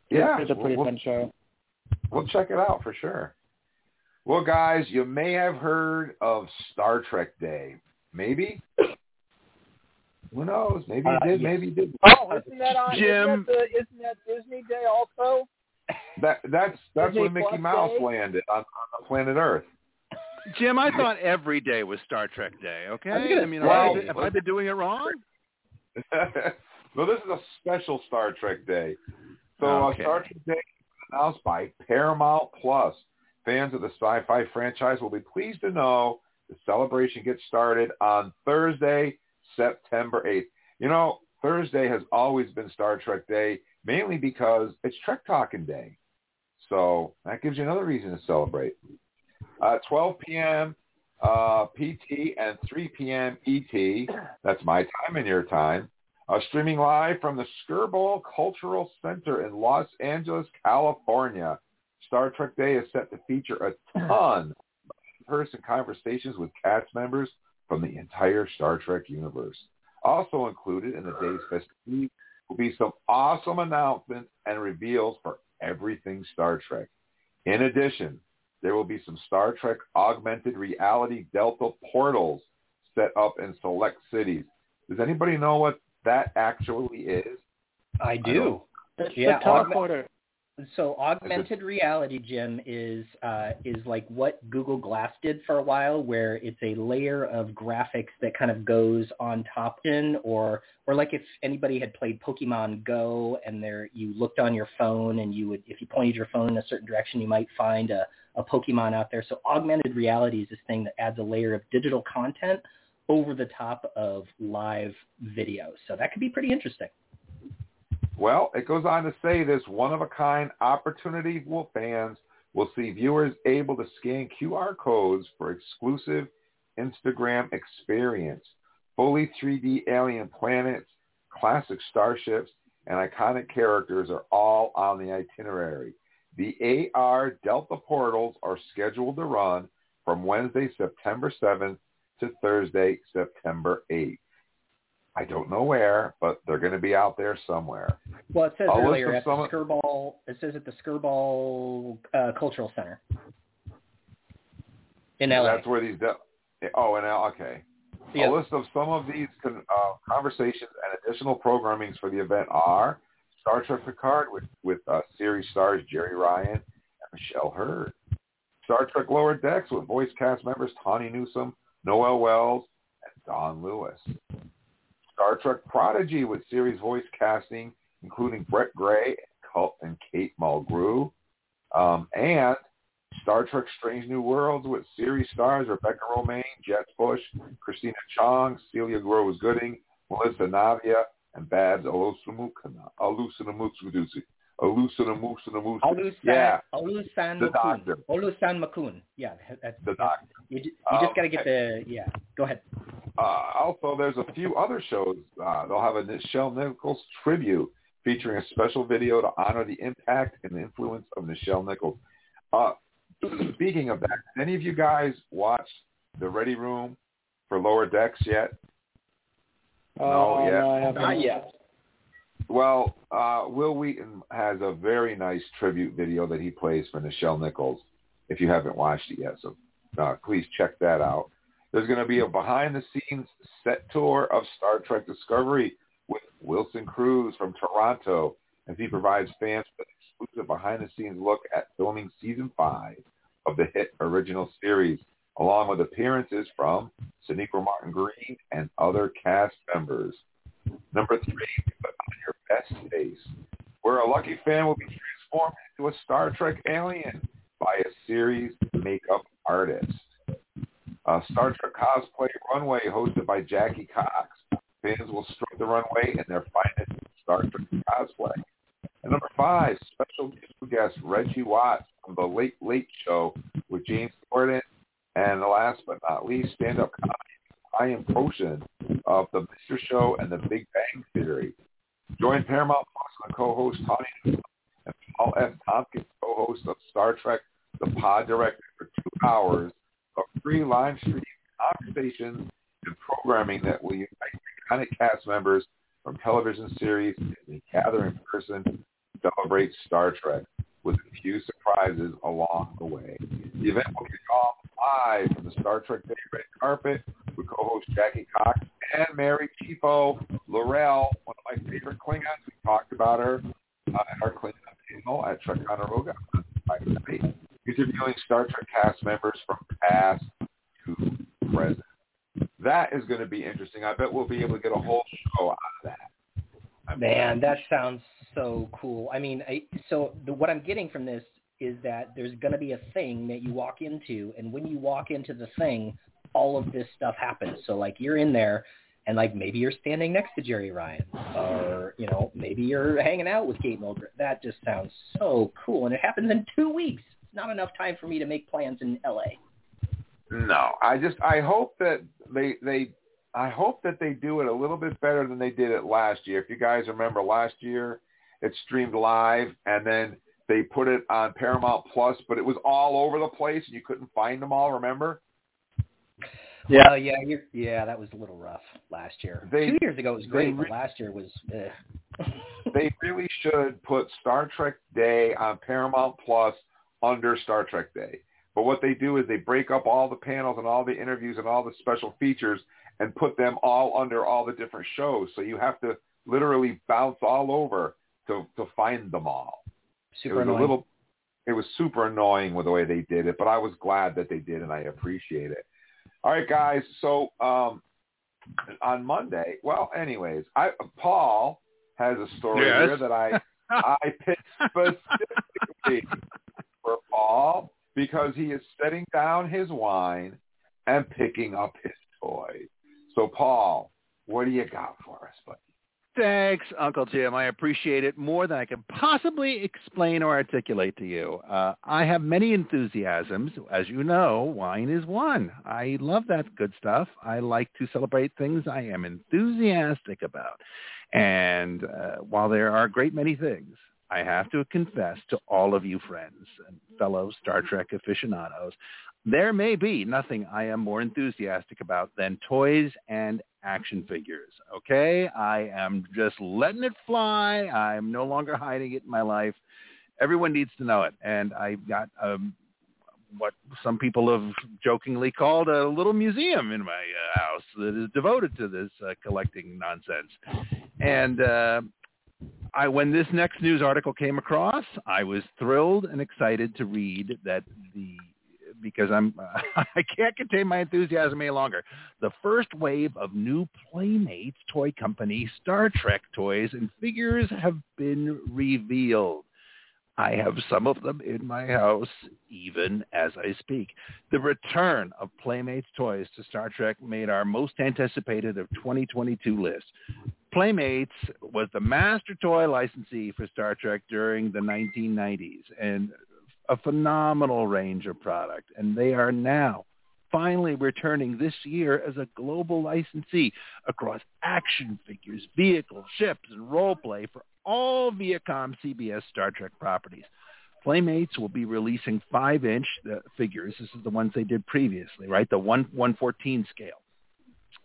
Yeah, It's a pretty we'll, fun show. we'll check it out for sure. Well, guys, you may have heard of Star Trek Day. Maybe. Who knows? Maybe you Uh, did. yes. Maybe you didn't. Oh, isn't that on? Jim. Isn't that, the, isn't that Disney Day also? That that's that's Disney when Mickey Mouse Day? landed on, on planet Earth. Jim, I thought every day was Star Trek Day. Okay, I was I mean, say- have I, been, have I been doing it wrong? well, this is a special Star Trek Day. So Okay. uh, Star Trek Day is announced by Paramount Plus. Fans of the sci-fi franchise will be pleased to know the celebration gets started on Thursday, September 8th. You know, Thursday has always been Star Trek Day, mainly because it's Trek Talking Day. So that gives you another reason to celebrate. Uh, 12 p.m. Uh, PT and 3 p.m. ET. That's my time and your time. Uh, streaming live from the Skirball Cultural Center in Los Angeles, California. Star Trek Day is set to feature a ton of in-person conversations with cast members from the entire Star Trek universe. Also included in the day's festivities will be some awesome announcements and reveals for everything Star Trek. In addition, there will be some Star Trek augmented reality Delta portals set up in select cities. Does anybody know what that actually is? I do. It's Yeah, the teleporter. So augmented reality, Jim, is uh, is like what Google Glass did for a while, where it's a layer of graphics that kind of goes on top in, or or like if anybody had played Pokemon Go and there you looked on your phone and you would if you pointed your phone in a certain direction, you might find a, a Pokemon out there. So augmented reality is this thing that adds a layer of digital content over the top of live video. So that could be pretty interesting. Well, it goes on to say this one-of-a-kind opportunity will fans will see viewers able to scan QR codes for exclusive Instagram experience. Fully 3D alien planets, classic starships, and iconic characters are all on the itinerary. The AR Delta portals are scheduled to run from Wednesday, September 7th to Thursday, September 8th. I don't know where, but they're going to be out there somewhere. Well, it says list earlier at some the Skirball. It says at the Skirball uh, Cultural Center in LA. That's where these. De- oh, and L. Okay. Yep. A list of some of these con- uh, conversations and additional programmings for the event are Star Trek Picard with with uh, series stars Jeri Ryan and Michelle Hurd. Star Trek Lower Decks with voice cast members Tawny Newsome, Noel Wells, and Dawnn Lewis. Star Trek Prodigy with series voice casting, including Brett Gray and Kate Mulgrew. Um, and Star Trek Strange New Worlds with series stars Rebecca Romijn, Jess Bush, Christina Chong, Celia Rose Gooding, Melissa Navia, and Babs Olusanamukana. Olusanamuksudusi. Olusanamuksunamusu. Olusan, Yeah, Olusan the Makun. doctor. Olusan Makun. Yeah, that's The doctor. You, ju- you just got to get Okay. the yeah. Go ahead. Uh, also, there's a few other shows. Uh, they'll have a Nichelle Nichols tribute featuring a special video to honor the impact and influence of Nichelle Nichols. Uh, speaking of that, any of you guys watched The Ready Room for Lower Decks yet? No, Uh, yeah. no, I haven't. Not yet. Well, uh, Wil Wheaton has a very nice tribute video that he plays for Nichelle Nichols. If you haven't watched it yet, so uh, please check that out. There's going to be a behind-the-scenes set tour of Star Trek Discovery with Wilson Cruz from Toronto, as he provides fans with an exclusive behind-the-scenes look at filming season five of the hit original series, along with appearances from Sonequa Martin Green and other cast members. Number three, best where a lucky fan will be transformed into a Star Trek alien by a series makeup artist. A Star Trek cosplay runway hosted by Jackie Cox. Fans will strut the runway in their finest Star Trek cosplay. And number five, special guest Reggie Watts from The Late Late Show with James Corden. And last but not least, stand-up comedy Brian Posehn of The Mr. Show and The Big Bang Theory. Join Paramount Plus and co-host Tawny and Paul F. Tompkins, co-host of Star Trek The Pod Directive for two hours of free live stream conversations and programming that will unite iconic cast members from television series as they gather in person to celebrate Star Trek with a few surprises along the way. The event will kick off live from the Star Trek Day red carpet with co-host Jackie Cox and Mary Chieffo L'Rell, one of my favorite Klingons. We talked about her uh, at our Klingon panel at Friday interviewing Star Trek cast members from past to present. That is going to be interesting. I bet we'll be able to get a whole show out of that. I'm- Man, that sounds so cool. I mean, I, so the, what I'm getting from this is that there's going to be a thing that you walk into, and when you walk into the thing, all of this stuff happens. So like you're in there, and like maybe you're standing next to Jeri Ryan, or you know maybe you're hanging out with Kate Mulgrew. That just sounds so cool, and it happens in two weeks. It's not enough time for me to make plans in L.A. No, I just I hope that they they I hope that they do it a little bit better than they did it last year. If you guys remember last year, it streamed live and then they put it on Paramount Plus, but it was all over the place and you couldn't find them all. Remember? Yeah. Uh, yeah, yeah, that was a little rough last year. They- Two years ago it was great, they but last year was. Eh. They really should put Star Trek Day on Paramount Plus under Star Trek Day. But what they do is they break up all the panels and all the interviews and all the special features and put them all under all the different shows. So you have to literally bounce all over to to find them all. Super it was annoying. a little it was super annoying with the way they did it, but I was glad that they did and I appreciate it. All right guys, so um on Monday, well anyways, I Paul has a story Yes. here that I I picked specifically for Paul because he is setting down his wine and picking up his toy. So Paul, what do you got for us, buddy? Thanks, Uncle Jim. I appreciate it more than I can possibly explain or articulate to you. Uh, I have many enthusiasms. As you know, wine is one. I love that good stuff. I like to celebrate things I am enthusiastic about. And uh, while there are a great many things, I have to confess to all of you friends and fellow Star Trek aficionados, there may be nothing I am more enthusiastic about than toys and action figures. Okay? I am just letting it fly. I'm no longer hiding it in my life. Everyone needs to know it. And I've got um, what some people have jokingly called a little museum in my uh, house that is devoted to this uh, collecting nonsense. And uh, I, when this next news article came across, I was thrilled and excited to read that the because I'm I can't contain my enthusiasm any longer. The first wave of new Playmates toy company Star Trek toys and figures have been revealed. I have some of them in my house even as I speak. The return of Playmates toys to Star Trek made our most anticipated of 2022 list. Playmates was the master toy licensee for Star Trek during the 1990s and a phenomenal range of product. And they are now finally returning this year as a global licensee across action figures, vehicles, ships, and role play for all Viacom CBS Star Trek properties. Playmates will be releasing five-inch figures. This is the ones they did previously, right? The 1 114 scale.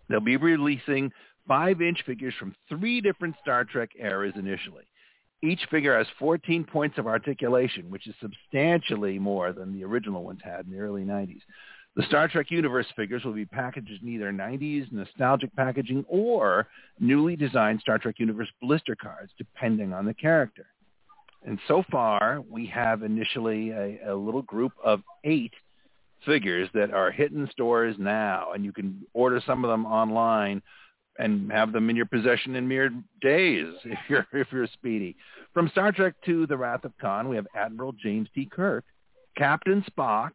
They'll be releasing five-inch figures from three different Star Trek eras initially. Each figure has 14 points of articulation, which is substantially more than the original ones had in the early 90s. The Star Trek Universe figures will be packaged in either 90s nostalgic packaging or newly designed Star Trek Universe blister cards, depending on the character. And so far, we have initially a, a little group of eight figures that are hitting stores now, and you can order some of them online and have them in your possession in mere days if you're if you're speedy. From Star Trek to The Wrath of Khan, we have Admiral James T. Kirk, Captain Spock,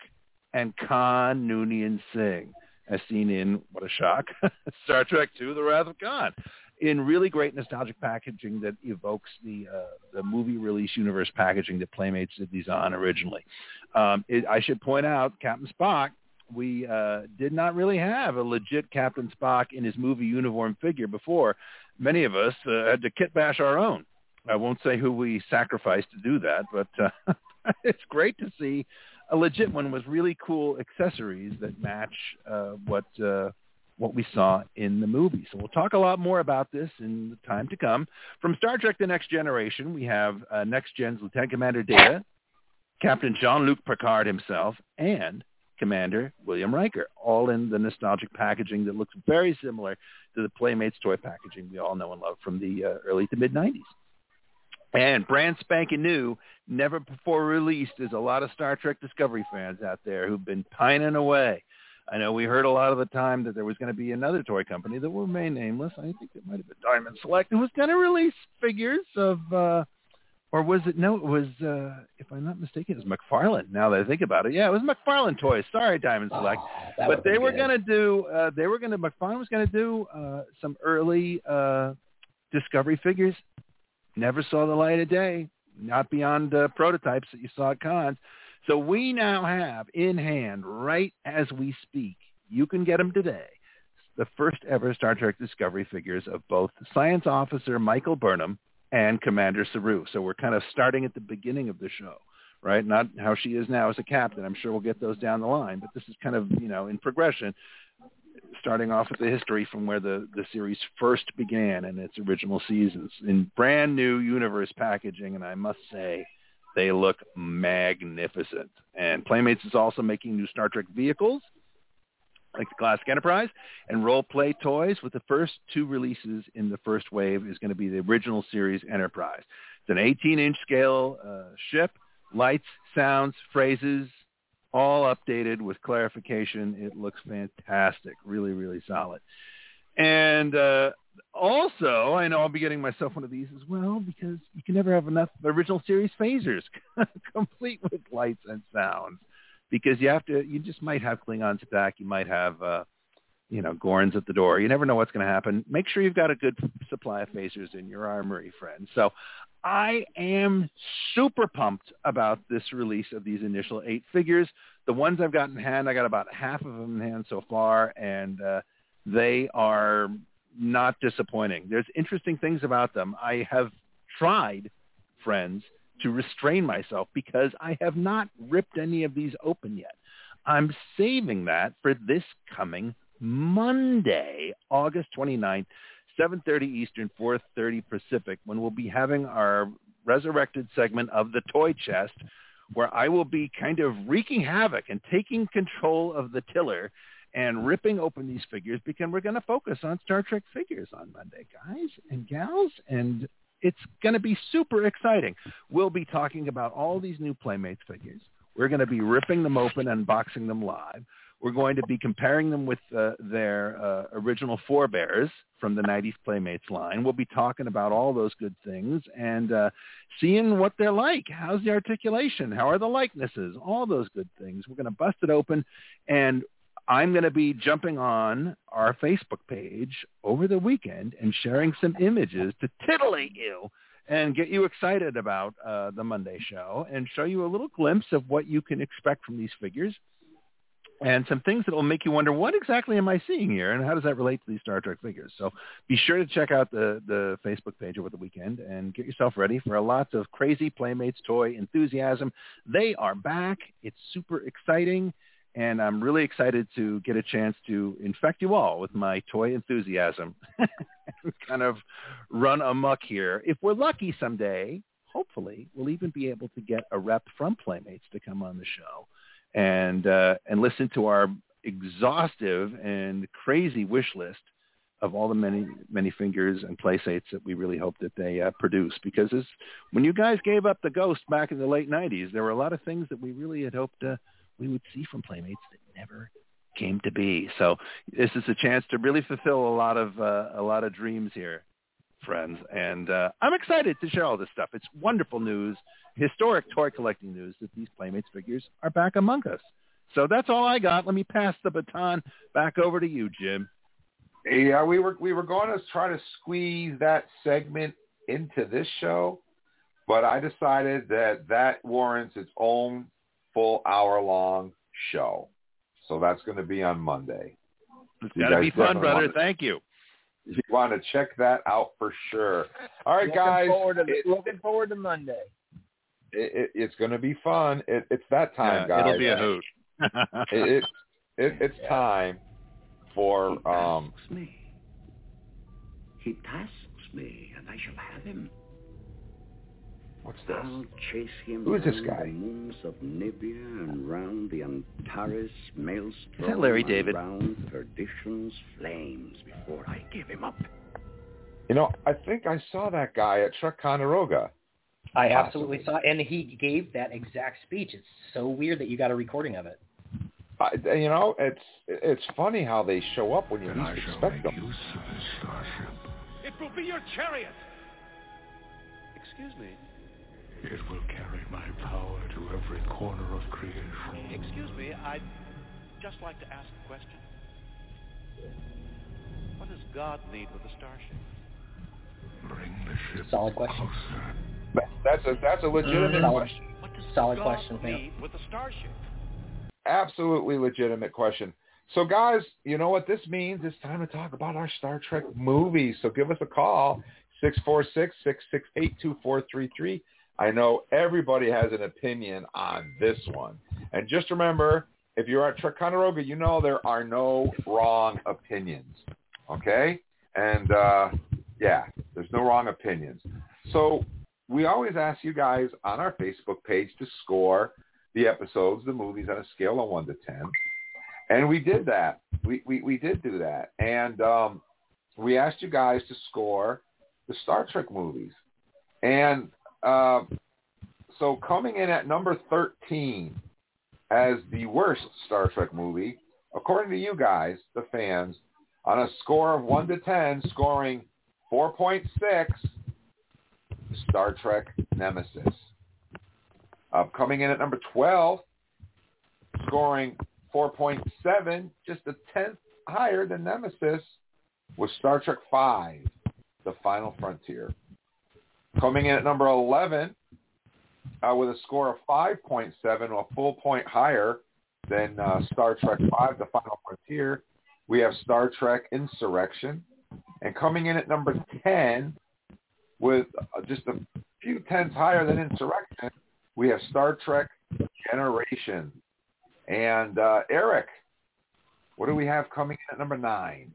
and Khan Noonien Singh, as seen in what a shock, Star Trek II: The Wrath of Khan, in really great nostalgic packaging that evokes the uh, the movie release universe packaging that Playmates did these on originally. Um, it, I should point out Captain Spock we uh, did not really have a legit Captain Spock in his movie uniform figure before. Many of us uh, had to kit bash our own. I won't say who we sacrificed to do that, but uh, it's great to see a legit one with really cool accessories that match uh, what uh, what we saw in the movie. So we'll talk a lot more about this in the time to come. From Star Trek: The Next Generation, we have uh, Next Gen's Lieutenant Commander Data, Captain Jean-Luc Picard himself, and Commander William Riker, all in the nostalgic packaging that looks very similar to the Playmates toy packaging we all know and love from the uh, early to mid-90s. And brand spanking new, never before released, is a lot of Star Trek Discovery fans out there who've been pining away. I know we heard a lot of the time that there was going to be another toy company that will remain nameless. I think it might have been Diamond Select, who was going to release figures of uh, or was it no? It was uh, if I'm not mistaken, it was McFarlane. Now that I think about it, yeah, it was McFarlane Toys. Sorry, Diamond oh, Select, oh, but they were going to do. Uh, they were going to McFarlane was going to do uh, some early uh, Discovery figures. Never saw the light of day. Not beyond uh, prototypes that you saw at cons. So we now have in hand, right as we speak, you can get them today. The first ever Star Trek Discovery figures of both Science Officer Michael Burnham and Commander Saru. So we're kind of starting at the beginning of the show, right? Not how she is now as a captain. I'm sure we'll get those down the line, but this is kind of, you know, in progression, starting off with the history from where the, the series first began in its original seasons in brand new universe packaging. And I must say, they look magnificent. And Playmates is also making new Star Trek vehicles like the Classic Enterprise, and role play toys with the first two releases in the first wave is going to be the original series Enterprise. It's an 18-inch scale uh, ship, lights, sounds, phrases, all updated with clarification. It looks fantastic, really, really solid. And uh, also, I know I'll be getting myself one of these as well because you can never have enough original series phasers complete with lights and sounds because you have to. You just might have Klingons back. You might have, uh, you know, Gorns at the door. You never know what's going to happen. Make sure you've got a good supply of phasers in your armory, friends. So I am super pumped about this release of these initial eight figures. The ones I've got in hand, I got about half of them in hand so far, and uh, they are not disappointing. There's interesting things about them. I have tried, friends, to restrain myself because I have not ripped any of these open yet. I'm saving that for this coming Monday, August 29th, 7.30 Eastern, 4.30 Pacific, when we'll be having our resurrected segment of the toy chest, where I will be kind of wreaking havoc and taking control of the tiller and ripping open these figures because we're going to focus on Star Trek figures on Monday, guys and gals. And It's going to be super exciting. We'll be talking about all these new Playmates figures. We're going to be ripping them open, unboxing them live. We're going to be comparing them with uh, their uh, original forebears from the 90s Playmates line. We'll be talking about all those good things and uh, seeing what they're like. How's the articulation? How are the likenesses? All those good things. We're going to bust it open, and I'm going to be jumping on our Facebook page over the weekend and sharing some images to titillate you and get you excited about uh, the Monday show and show you a little glimpse of what you can expect from these figures and some things that will make you wonder what exactly am I seeing here and how does that relate to these Star Trek figures. So be sure to check out the, the Facebook page over the weekend and get yourself ready for lots of crazy Playmates toy enthusiasm. They are back. It's super exciting. And I'm really excited to get a chance to infect you all with my toy enthusiasm kind of run amok here. If we're lucky someday, hopefully, we'll even be able to get a rep from Playmates to come on the show and uh, and listen to our exhaustive and crazy wish list of all the many many fingers and playsates that we really hope that they uh, produce. Because when you guys gave up the ghost back in the late '90s, there were a lot of things that we really had hoped uh, we would see from Playmates that never came to be. So this is a chance to really fulfill a lot of uh, a lot of dreams here, friends. And uh, I'm excited to share all this stuff. It's wonderful news historic toy collecting news that these Playmates figures are back among us. So that's all I got. Let me pass the baton back over to you, Jim. Yeah, we were we were going to try to squeeze that segment into this show, but I decided that that warrants its own full hour long show. So that's going to be on Monday. It's got to be fun, brother. To, Thank you. You want to check that out for sure. All right, looking guys. Forward to, it, looking forward to Monday it, it, it's going to be fun. It, it's that time, yeah, guys. It'll be a hoot. it, it, it's time for he um. me. He tasks me, and I shall have him. What's this? I'll chase him Who is this round guy? the moons of Nibia and round the Antares maelstrom. Is that Larry David? Round perdition's flames before I give him up. You know, I think I saw that guy at Trek Ticonderoga. I absolutely saw, and he gave that exact speech. It's so weird that you got a recording of it. I, you know, it's it's funny how they show up when you then least I shall expect make them. use of this starship. It will be your chariot. Excuse me. It will carry my power to every corner of creation. Excuse me, I'd just like to ask a question. What does God need with a starship? Bring the ship Solid question. closer. That's a that's a legitimate Solid, question. What does solid God question, need yeah. with a starship? Absolutely legitimate question. So guys, you know what this means? It's time to talk about our Star Trek movies. So give us a call, 646-668-2433. I know everybody has an opinion on this one. And just remember, if you're at Trek Ticonderoga, you know there are no wrong opinions. Okay? And uh, yeah, there's no wrong opinions. So we always ask you guys on our Facebook page to score the episodes, the movies on a scale of 1 to 10. And we did that. We, we, we did do that. And um, we asked you guys to score the Star Trek movies. And uh, so coming in at number 13 as the worst Star Trek movie, according to you guys, the fans, on a score of 1 to 10, scoring 4.6, Star Trek Nemesis. Uh, coming in at number 12, scoring 4.7, just a tenth higher than Nemesis, was Star Trek V, The Final Frontier. Coming in at number 11, uh, with a score of 5.7, a full point higher than uh, Star Trek V, The Final Frontier, we have Star Trek Insurrection. And coming in at number 10, with uh, just a few tenths higher than Insurrection, we have Star Trek Generation. And uh, Eric, what do we have coming in at number nine?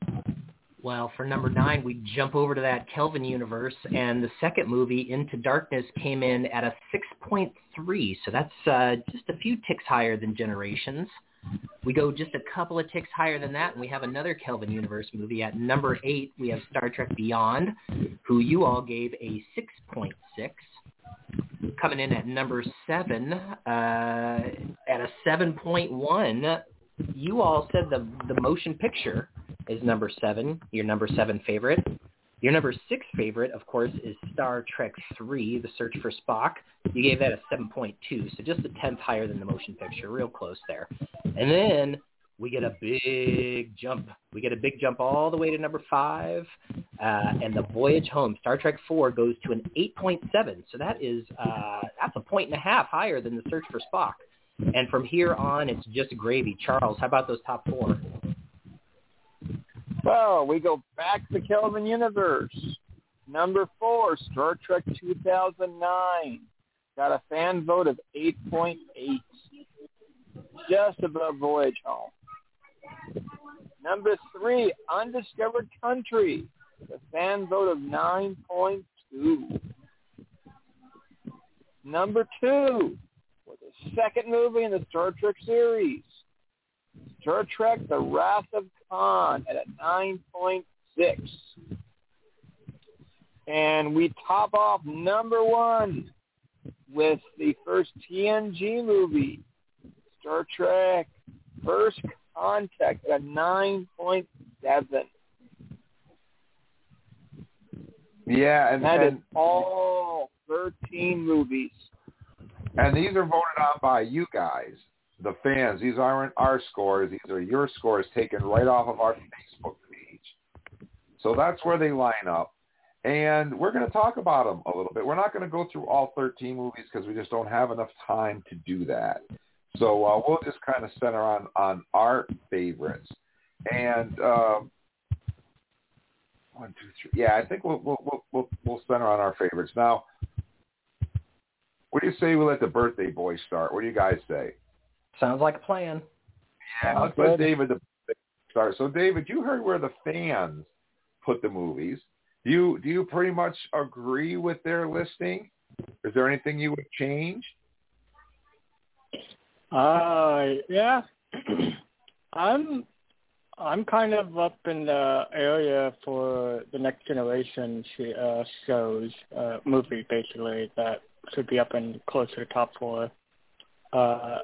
Well, for number nine, we jump over to that Kelvin universe, and the second movie, Into Darkness, came in at a 6.3. So that's uh, just a few ticks higher than Generations. We go just a couple of ticks higher than that, and we have another Kelvin Universe movie at number eight. We have Star Trek Beyond, who you all gave a 6.6. Coming in at number seven, uh, at a 7.1, you all said the the motion picture is number seven, your number seven favorite. Your number six favorite, of course, is Star Trek Three: The Search for Spock. You gave that a 7.2, so just a tenth higher than the motion picture, real close there. And then we get a big jump. We get a big jump all the way to number five, uh, and the Voyage Home, Star Trek Four, goes to an 8.7. So that is uh, that's a point and a half higher than the Search for Spock. And from here on, it's just gravy. Charles, how about those top four? So we go back to Kelvin Universe. Number four, Star Trek 2009. Got a fan vote of 8.8. Just above Voyage Home. Number three, Undiscovered Country. The fan vote of 9.2. Number two, was the second movie in the Star Trek series. Star Trek The Wrath of Khan at a 9.6. And we top off number one with the first TNG movie, Star Trek First Contact at a 9.7. Yeah, and that and, is all 13 movies. and these are voted on by you guys, the fans. These aren't our scores. These are your scores taken right off of our Facebook page. So that's where they line up. And we're going to talk about them a little bit. We're not going to go through all 13 movies because we just don't have enough time to do that. So uh, we'll just kind of center on, on our favorites. And um, one, two, three. Yeah, I think we'll, we'll, we'll, we'll, we'll center on our favorites. Now, what do you say we let the birthday boy start? What do you guys say? Sounds like a plan. Yeah, let's let David the start. So, David, you heard where the fans put the movies. Do you do you pretty much agree with their listing? Is there anything you would change? Uh, yeah. I'm I'm kind of up in the area for the next generation sh- uh, shows, uh, movie basically that should be up in closer to the top four. Uh,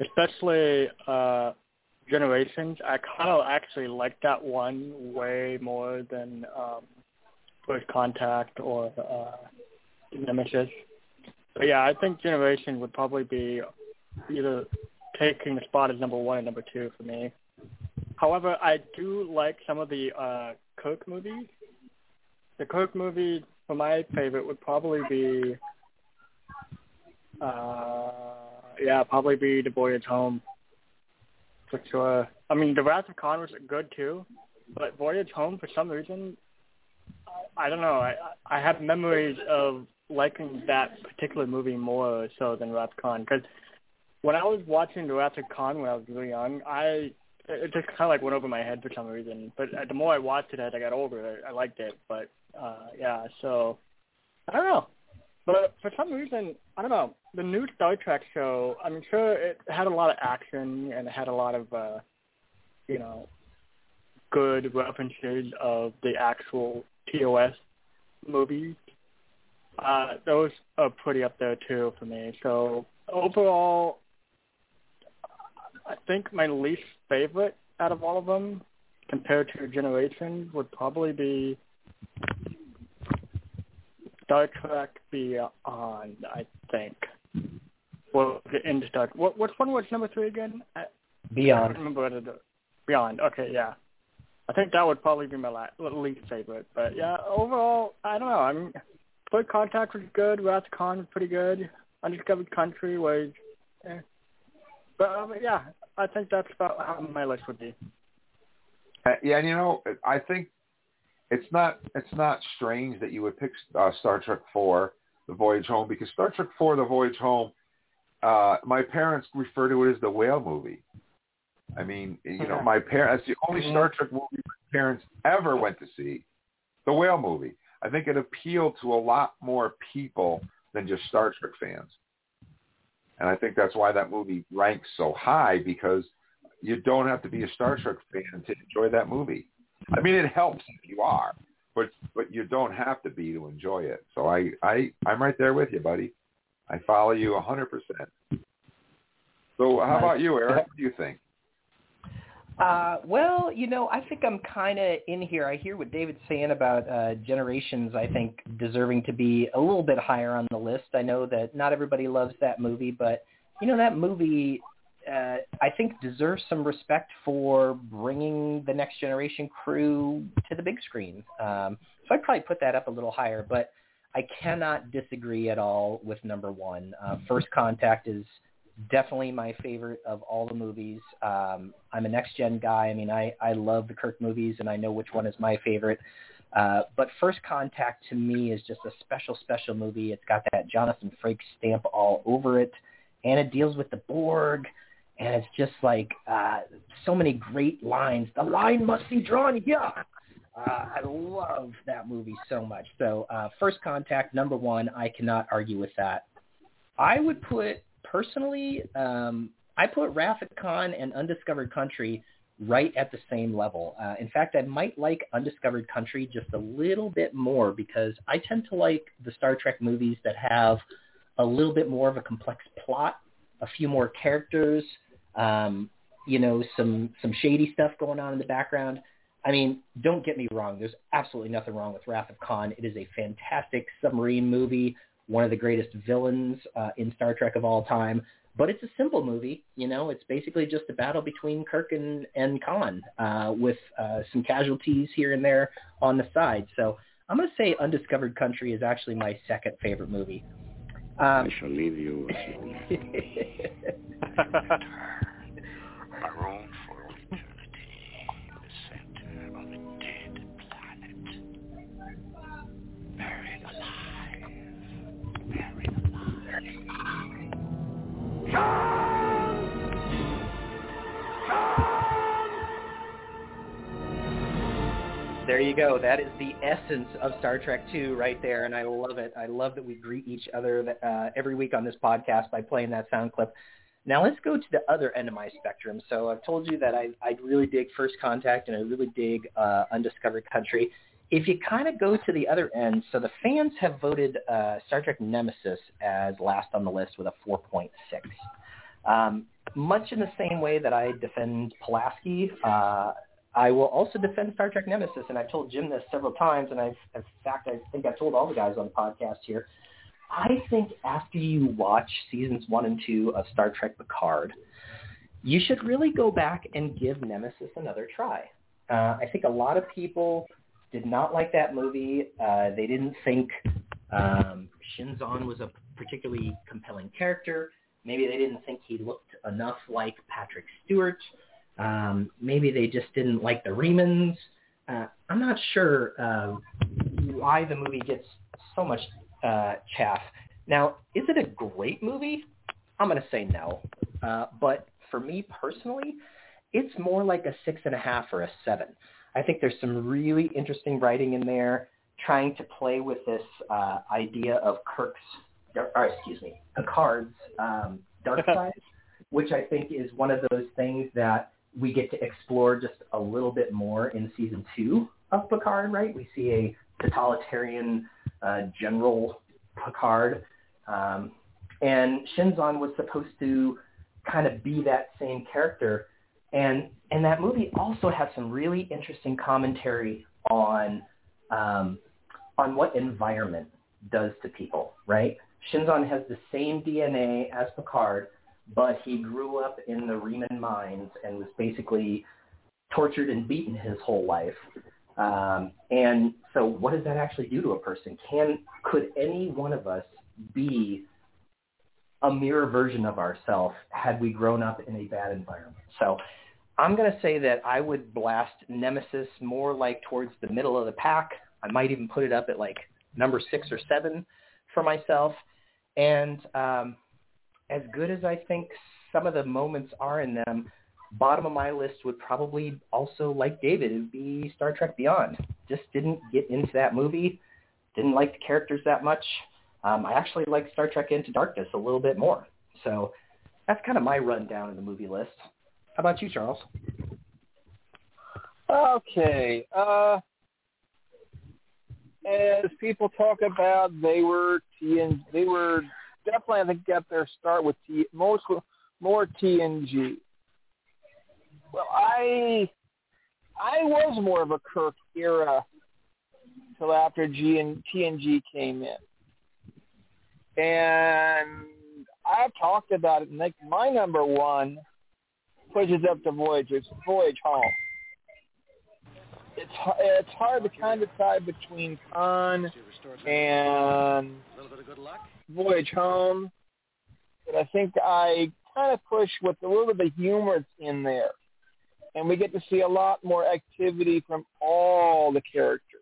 especially uh, Generations. I kind of actually like that one way more than um, First Contact or uh, Nemesis. But yeah, I think Generation would probably be either taking the spot as number one and number two for me. However, I do like some of the uh, Kirk movies. The Kirk movie, for my favorite, would probably be, uh, yeah, probably be The Voyage Home, for sure. I mean, The Wrath of Khan was good too, but Voyage Home, for some reason, I don't know. I I have memories of liking that particular movie more so than Wrath of Khan because when I was watching The Wrath of Khan when I was really young, I it just kind of like went over my head for some reason. But the more I watched it as I got older, I, I liked it. But uh yeah, so I don't know. But for some reason, I don't know. The new Star Trek show, I'm sure it had a lot of action and it had a lot of, uh, you know, good references of the actual TOS movies. Uh, those are pretty up there too for me. So overall, I think my least favorite out of all of them, compared to Generation, would probably be Star Trek Beyond. I think. Well, the end Star. What which one was number three again? I, I Beyond. don't remember what it Beyond. Okay, yeah. I think that would probably be my la- least favorite. But yeah, overall, I don't know. I mean, First Contact was good. Wrath of Khan was pretty good. Undiscovered Country was, eh. But um, yeah, I think that's about how my list would be. Uh, yeah, and you know, I think it's not it's not strange that you would pick uh, Star Trek Four, The Voyage Home, because Star Trek Four, The Voyage Home, uh, my parents refer to it as the whale movie. I mean, you know, my parents, that's the only Star Trek movie my parents ever went to see, the whale movie. I think it appealed to a lot more people than just Star Trek fans. And I think that's why that movie ranks so high because you don't have to be a Star Trek fan to enjoy that movie. I mean, it helps if you are, but but you don't have to be to enjoy it. So I I I'm right there with you, buddy. I follow you a hundred percent. So how about you, Eric? What do you think? Uh, well, you know, I think I'm kind of in here. I hear what David's saying about uh, Generations. I think deserving to be a little bit higher on the list. I know that not everybody loves that movie, but you know that movie. Uh, I think deserves some respect for bringing the next generation crew to the big screen. Um, so I'd probably put that up a little higher, but I cannot disagree at all with number one. Uh, First Contact is definitely my favorite of all the movies. Um, I'm a next gen guy. I mean, I I love the Kirk movies, and I know which one is my favorite. Uh, but First Contact to me is just a special, special movie. It's got that Jonathan Frakes stamp all over it, and it deals with the Borg, and it's just like uh, so many great lines. The line must be drawn here. Uh, I love that movie so much. So uh, First Contact, number one, I cannot argue with that. I would put personally, um, I put of Khan and Undiscovered Country right at the same level. Uh, in fact, I might like Undiscovered Country just a little bit more because I tend to like the Star Trek movies that have a little bit more of a complex plot, a few more characters, um, you know, some some shady stuff going on in the background. I mean, don't get me wrong. There's absolutely nothing wrong with Wrath of Khan. It is a fantastic submarine movie one of the greatest villains uh, in Star Trek of all time. But it's a simple movie, you know. It's basically just a battle between Kirk and and Khan, uh, with uh, some casualties here and there on the side. So I'm going to say Undiscovered Country is actually my second favorite movie. Um, I shall leave you. Maroon for eternity in the center of a dead planet. Buried alive. Buried There you go. That is the essence of Star Trek 2 right there, and I love it. I love that we greet each other uh, every week on this podcast by playing that sound clip. Now let's go to the other end of my spectrum. So I've told you that I, I really dig First Contact and I really dig uh, Undiscovered Country. If you kind of go to the other end, so the fans have voted uh, Star Trek Nemesis as last on the list with a 4.6. Um, much in the same way that I defend Pulaski, uh, I will also defend Star Trek Nemesis, and I've told Jim this several times, and I've, in fact, I think I've told all the guys on the podcast here. I think after you watch seasons one and two of Star Trek Picard, you should really go back and give Nemesis another try. Uh, I think a lot of people did not like that movie. Uh, they didn't think um, Shinzon was a particularly compelling character. Maybe they didn't think he looked enough like Patrick Stewart. Um, maybe they just didn't like the Remans. Uh, I'm not sure uh, why the movie gets so much uh, chaff. Now, is it a great movie? I'm going to say no. Uh, but for me personally, it's more like a six and a half or a seven. I think there's some really interesting writing in there, trying to play with this uh, idea of Kirk's, or excuse me, Picard's um, dark side, which I think is one of those things that we get to explore just a little bit more in season two of Picard. Right? We see a totalitarian uh, general Picard, um, and Shinzon was supposed to kind of be that same character. And and that movie also has some really interesting commentary on um, on what environment does to people, right? Shinzon has the same DNA as Picard, but he grew up in the Reman mines and was basically tortured and beaten his whole life. Um, and so, what does that actually do to a person? Can could any one of us be a mirror version of ourselves had we grown up in a bad environment? So, I'm going to say that I would blast Nemesis more like towards the middle of the pack. I might even put it up at like number six or seven for myself. And um, as good as I think some of the moments are in them, bottom of my list would probably also, like David, be Star Trek Beyond. Just didn't get into that movie. Didn't like the characters that much. Um, I actually like Star Trek Into Darkness a little bit more. So that's kind of my rundown of the movie list. How about you, Charles? Okay. Uh, as people talk about, they were TN, they were definitely I think got their start with T, most more TNG. Well, I I was more of a Kirk era till after G and TNG came in, and I've talked about it. Like my number one pushes up to Voyage. It's Voyage Home. It's it's hard to kind of decide between Khan and Voyage Home, but I think I kind of push with a little bit of humor in there, and we get to see a lot more activity from all the characters.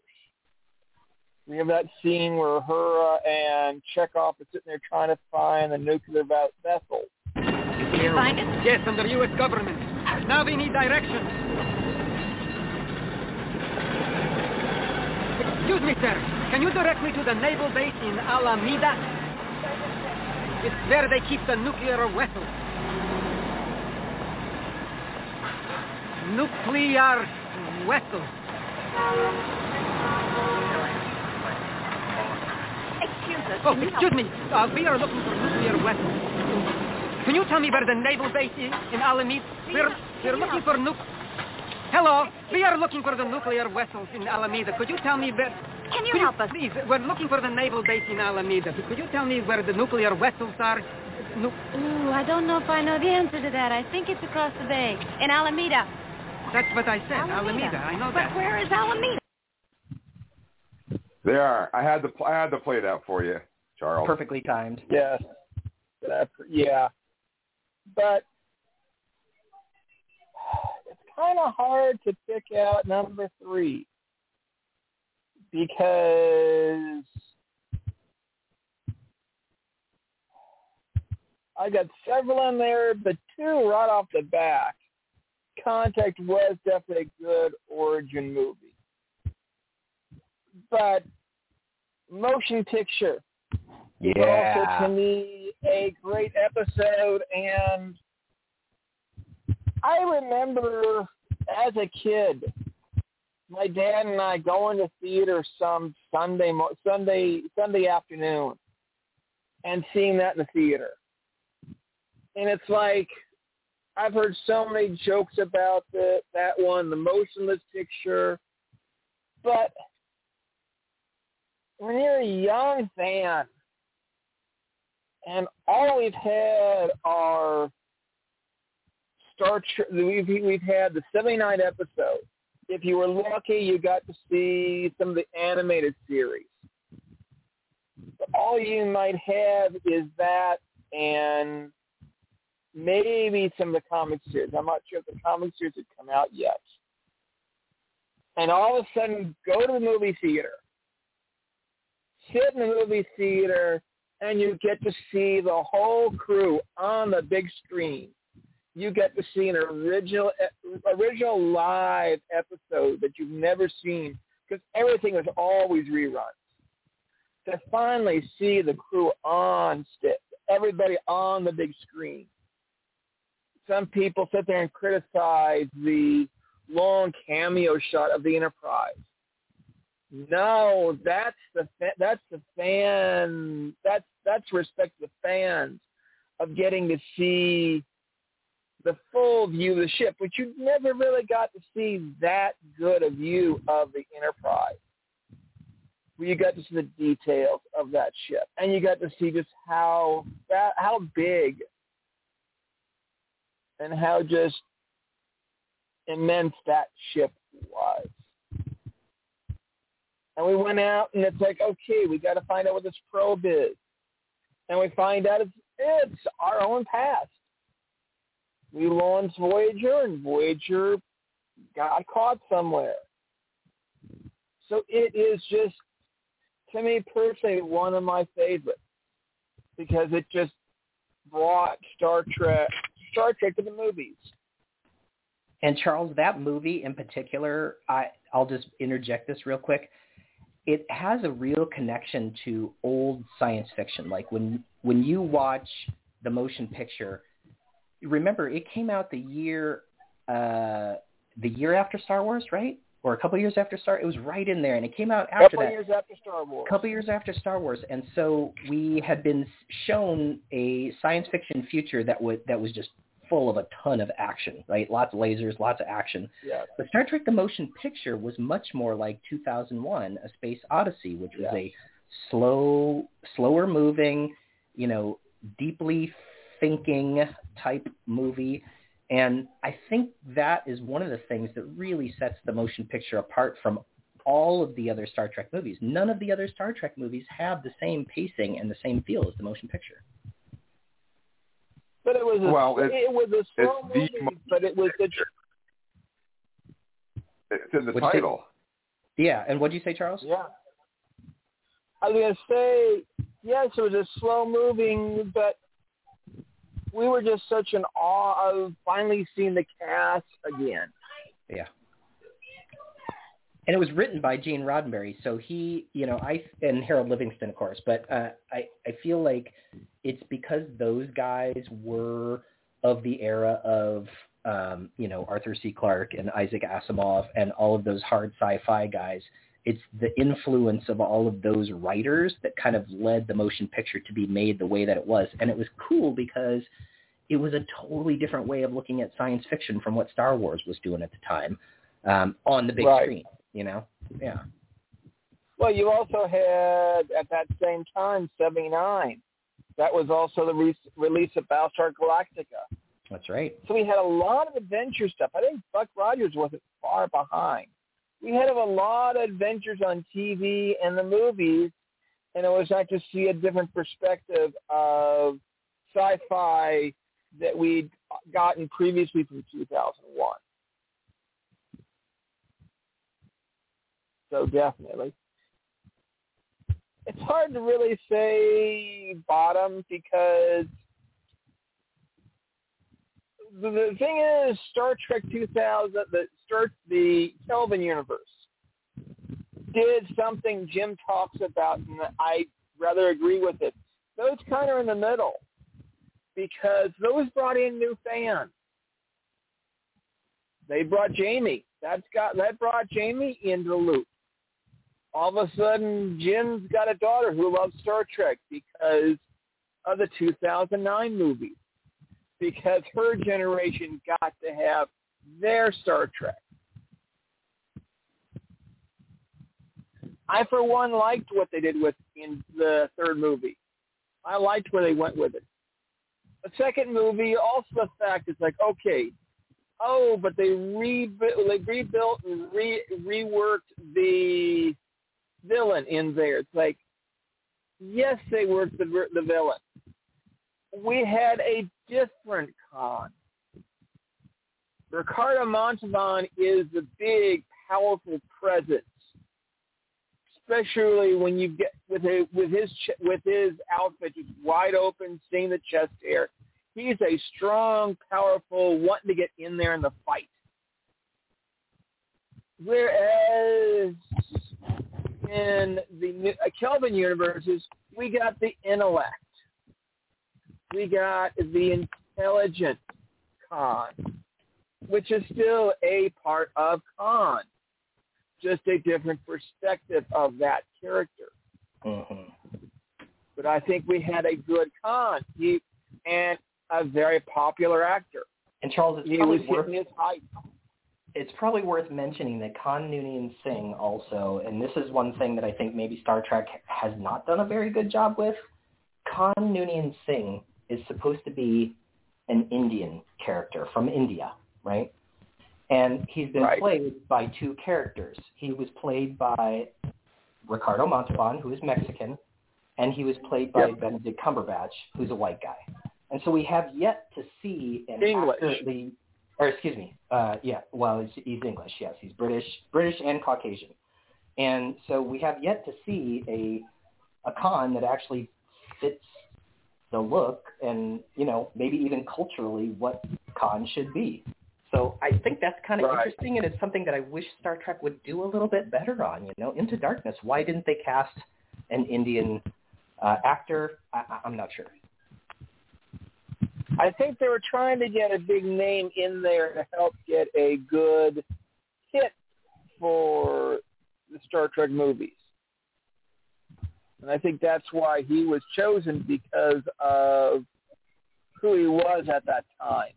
We have that scene where Uhura and Chekhov are sitting there trying to find the nuclear vessel. Did you find it? Yes, under U.S. government. Now we need directions. Excuse me, sir. Can you direct me to the naval base in Alameda? It's where they keep the nuclear vessels. Nuclear vessels. Excuse us. Oh, excuse me. Uh, we are looking for nuclear weapons. Can you tell me where the naval base is in Alameda? We're, we're looking for nuc... Hello. We are looking for the nuclear vessels in Alameda. Could you tell me where... Can you Could help us? Please, we're looking for the naval base in Alameda. Could you tell me where the nuclear vessels are? Nu- Ooh, I don't know if I know the answer to that. I think it's across the bay in Alameda. That's what I said. Alameda. I know but that. where is Alameda? They are. I had to. I had to play that for you, Charles. Perfectly timed. Yes. That, yeah. But it's kind of hard to pick out number three because I got several in there, but two right off the back. Contact was definitely a good origin movie. But motion picture is also to me a great episode and I remember as a kid my dad and I going to theater some Sunday Sunday Sunday afternoon and seeing that in the theater. And it's like I've heard so many jokes about the that one, the motionless picture, but when you're a young fan and all we've had are Star Trek. We've we've had the 79 episodes. If you were lucky, you got to see some of the animated series. But all you might have is that and maybe some of the comic series. I'm not sure if the comic series had come out yet. And all of a sudden, go to the movie theater, sit in the movie theater, and you get to see the whole crew on the big screen. You get to see an original, original live episode that you've never seen because everything was always reruns. To finally see the crew on stick, everybody on the big screen. Some people sit there and criticize the long cameo shot of the Enterprise. No, that's the that's the fan that's that's respect to the fans of getting to see the full view of the ship, which you never really got to see that good a view of the Enterprise. Where you got to see the details of that ship, and you got to see just how how big and how just immense that ship was. And we went out, and it's like, okay, we got to find out what this probe is. And we find out it's, it's our own past. We launched Voyager, and Voyager got caught somewhere. So it is just, to me personally, one of my favorites because it just brought Star Trek, Star Trek to the movies. And Charles, that movie in particular, I, I'll just interject this real quick. It has a real connection to old science fiction. Like when when you watch the motion picture, remember it came out the year uh, the year after Star Wars, right? Or a couple years after Star. It was right in there, and it came out after couple that. years after Star Wars. A couple years after Star Wars, and so we had been shown a science fiction future that was that was just full of a ton of action, right? Lots of lasers, lots of action. Yeah. But Star Trek: The Motion Picture was much more like 2001: A Space Odyssey, which was Yeah. a slow, slower moving, you know, deeply thinking type movie. And I think that is one of the things that really sets the motion picture apart from all of the other Star Trek movies. None of the other Star Trek movies have the same pacing and the same feel as the motion picture. But it was a, Well, it was a slow it's the movie, but it was the It's in the What'd you say? title. Yeah, and what did you say, Charles? yeah. I was gonna say yes, it was a slow moving, but we were just such an awe of finally seeing the cast again. Yeah. And it was written by Gene Roddenberry, so he, you know, I and Harold Livingston, of course, but uh, I I feel like it's because those guys were of the era of, um, you know, Arthur C. Clarke and Isaac Asimov and all of those hard sci-fi guys. It's the influence of all of those writers that kind of led the motion picture to be made the way that it was, and it was cool because it was a totally different way of looking at science fiction from what Star Wars was doing at the time um, on the big Right. screen. You know, yeah, Well, you also had at that same time '79. That was also the re- release of Battlestar Galactica. that's right. So we had a lot of adventure stuff. I think Buck Rogers wasn't far behind. We had a lot of adventures on TV and the movies, and it was nice to see a different perspective of sci-fi that we'd gotten previously from 2001. So definitely. It's hard to really say bottom because the, thing is, Star Trek 2000, the Star, the Kelvin universe, did something Jim talks about, and I rather agree with it. Those kind of in the middle because those brought in new fans. They brought Jamie. That's got that brought Jamie into the loop. All of a sudden, Jim's got a daughter who loves Star Trek because of the 2009 movies because her generation got to have their Star Trek. I, for one, liked what they did with in the third movie. I liked where they went with it. The second movie, also the fact it's like, okay, oh, but they rebuilt, they rebuilt and re reworked the villain in there. It's like, yes, they worked the the villain. We had a different Khan. Ricardo Montalban is a big, powerful presence, especially when you get with a, with his with his outfit just wide open, seeing the chest hair. He's a strong, powerful, wanting to get in there in the fight. Whereas in the uh, Kelvin universes, we got the intellect, we got the intelligent Khan, which is still a part of Khan, just a different perspective of that character. Mm-hmm. But I think we had a good Khan, he and a very popular actor. And Charles, it's He probably was worth his height. it's probably worth mentioning that Khan Noonien Singh also, and this is one thing that I think maybe Star Trek has not done a very good job with. Khan Noonien Singh is supposed to be an Indian character from India, right? And he's been Right. played by two characters. He was played by Ricardo Montalban, who is Mexican, and he was played by Yep. Benedict Cumberbatch, who's a white guy. And so we have yet to see an English. accurately, or excuse me, uh, yeah, well, he's, he's English, yes, he's British, British and Caucasian, and so we have yet to see a a Khan that actually fits the look and you know maybe even culturally what Khan should be. So I think that's kind of Right. interesting, and it's something that I wish Star Trek would do a little bit better on. You know, Into Darkness. Why didn't they cast an Indian uh, actor? I, I'm not sure. I think they were trying to get a big name in there to help get a good hit for the Star Trek movies. And I think that's why he was chosen because of who he was at that time.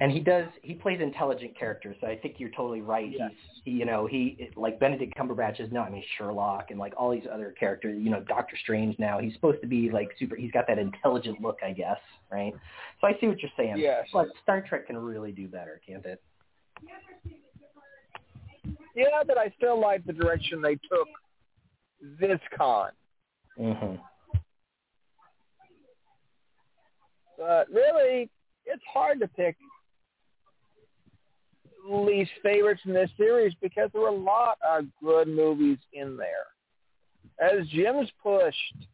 and he does he plays intelligent characters so i think you're totally right Yes. he's he, you know he like benedict cumberbatch is now i mean sherlock and like all these other characters you know doctor strange now he's supposed to be like super he's got that intelligent look i guess right so i see what you're saying Yes. but star trek can really do better can't it Yeah, but I still like the direction they took this Khan. mm-hmm. But really, it's hard to pick least favorites in this series because there were a lot of good movies in there. As Jim's pushed,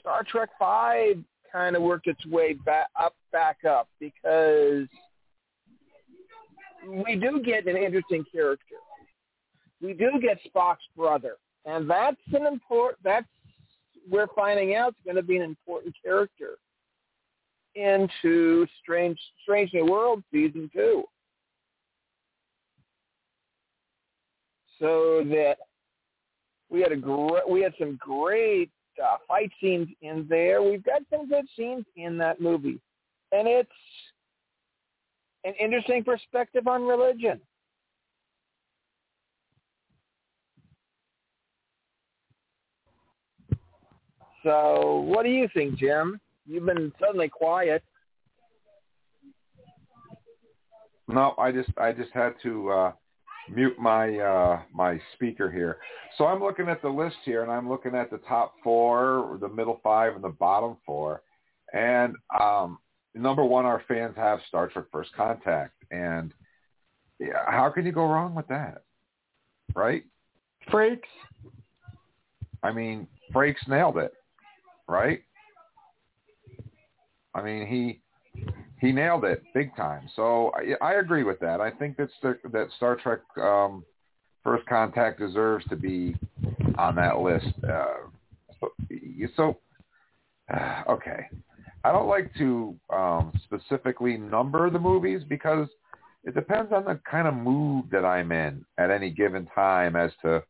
Star Trek Five kind of worked its way back up, back up because we do get an interesting character. We do get Spock's brother, and that's an important. That's we're finding out it's going to be an important character into Strange Strange New World season two. So that we had a great, we had some great uh, fight scenes in there. We've got some good scenes in that movie, and it's an interesting perspective on religion. So, what do you think, Jim? You've been suddenly quiet. No, I just I just had to uh, mute my uh, my speaker here. So I'm looking at the list here, and I'm looking at the top four, the middle five, and the bottom four. And um, number one, our fans have Star Trek: First Contact, and yeah, how can you go wrong with that, right? Freaks. I mean, Frakes nailed it, right? I mean, he he nailed it big time. So I, I agree with that. I think that Star- that Star Trek um, First Contact deserves to be on that list. Uh, so, so uh, okay, I don't like to um, specifically number the movies because it depends on the kind of mood that I'm in at any given time as to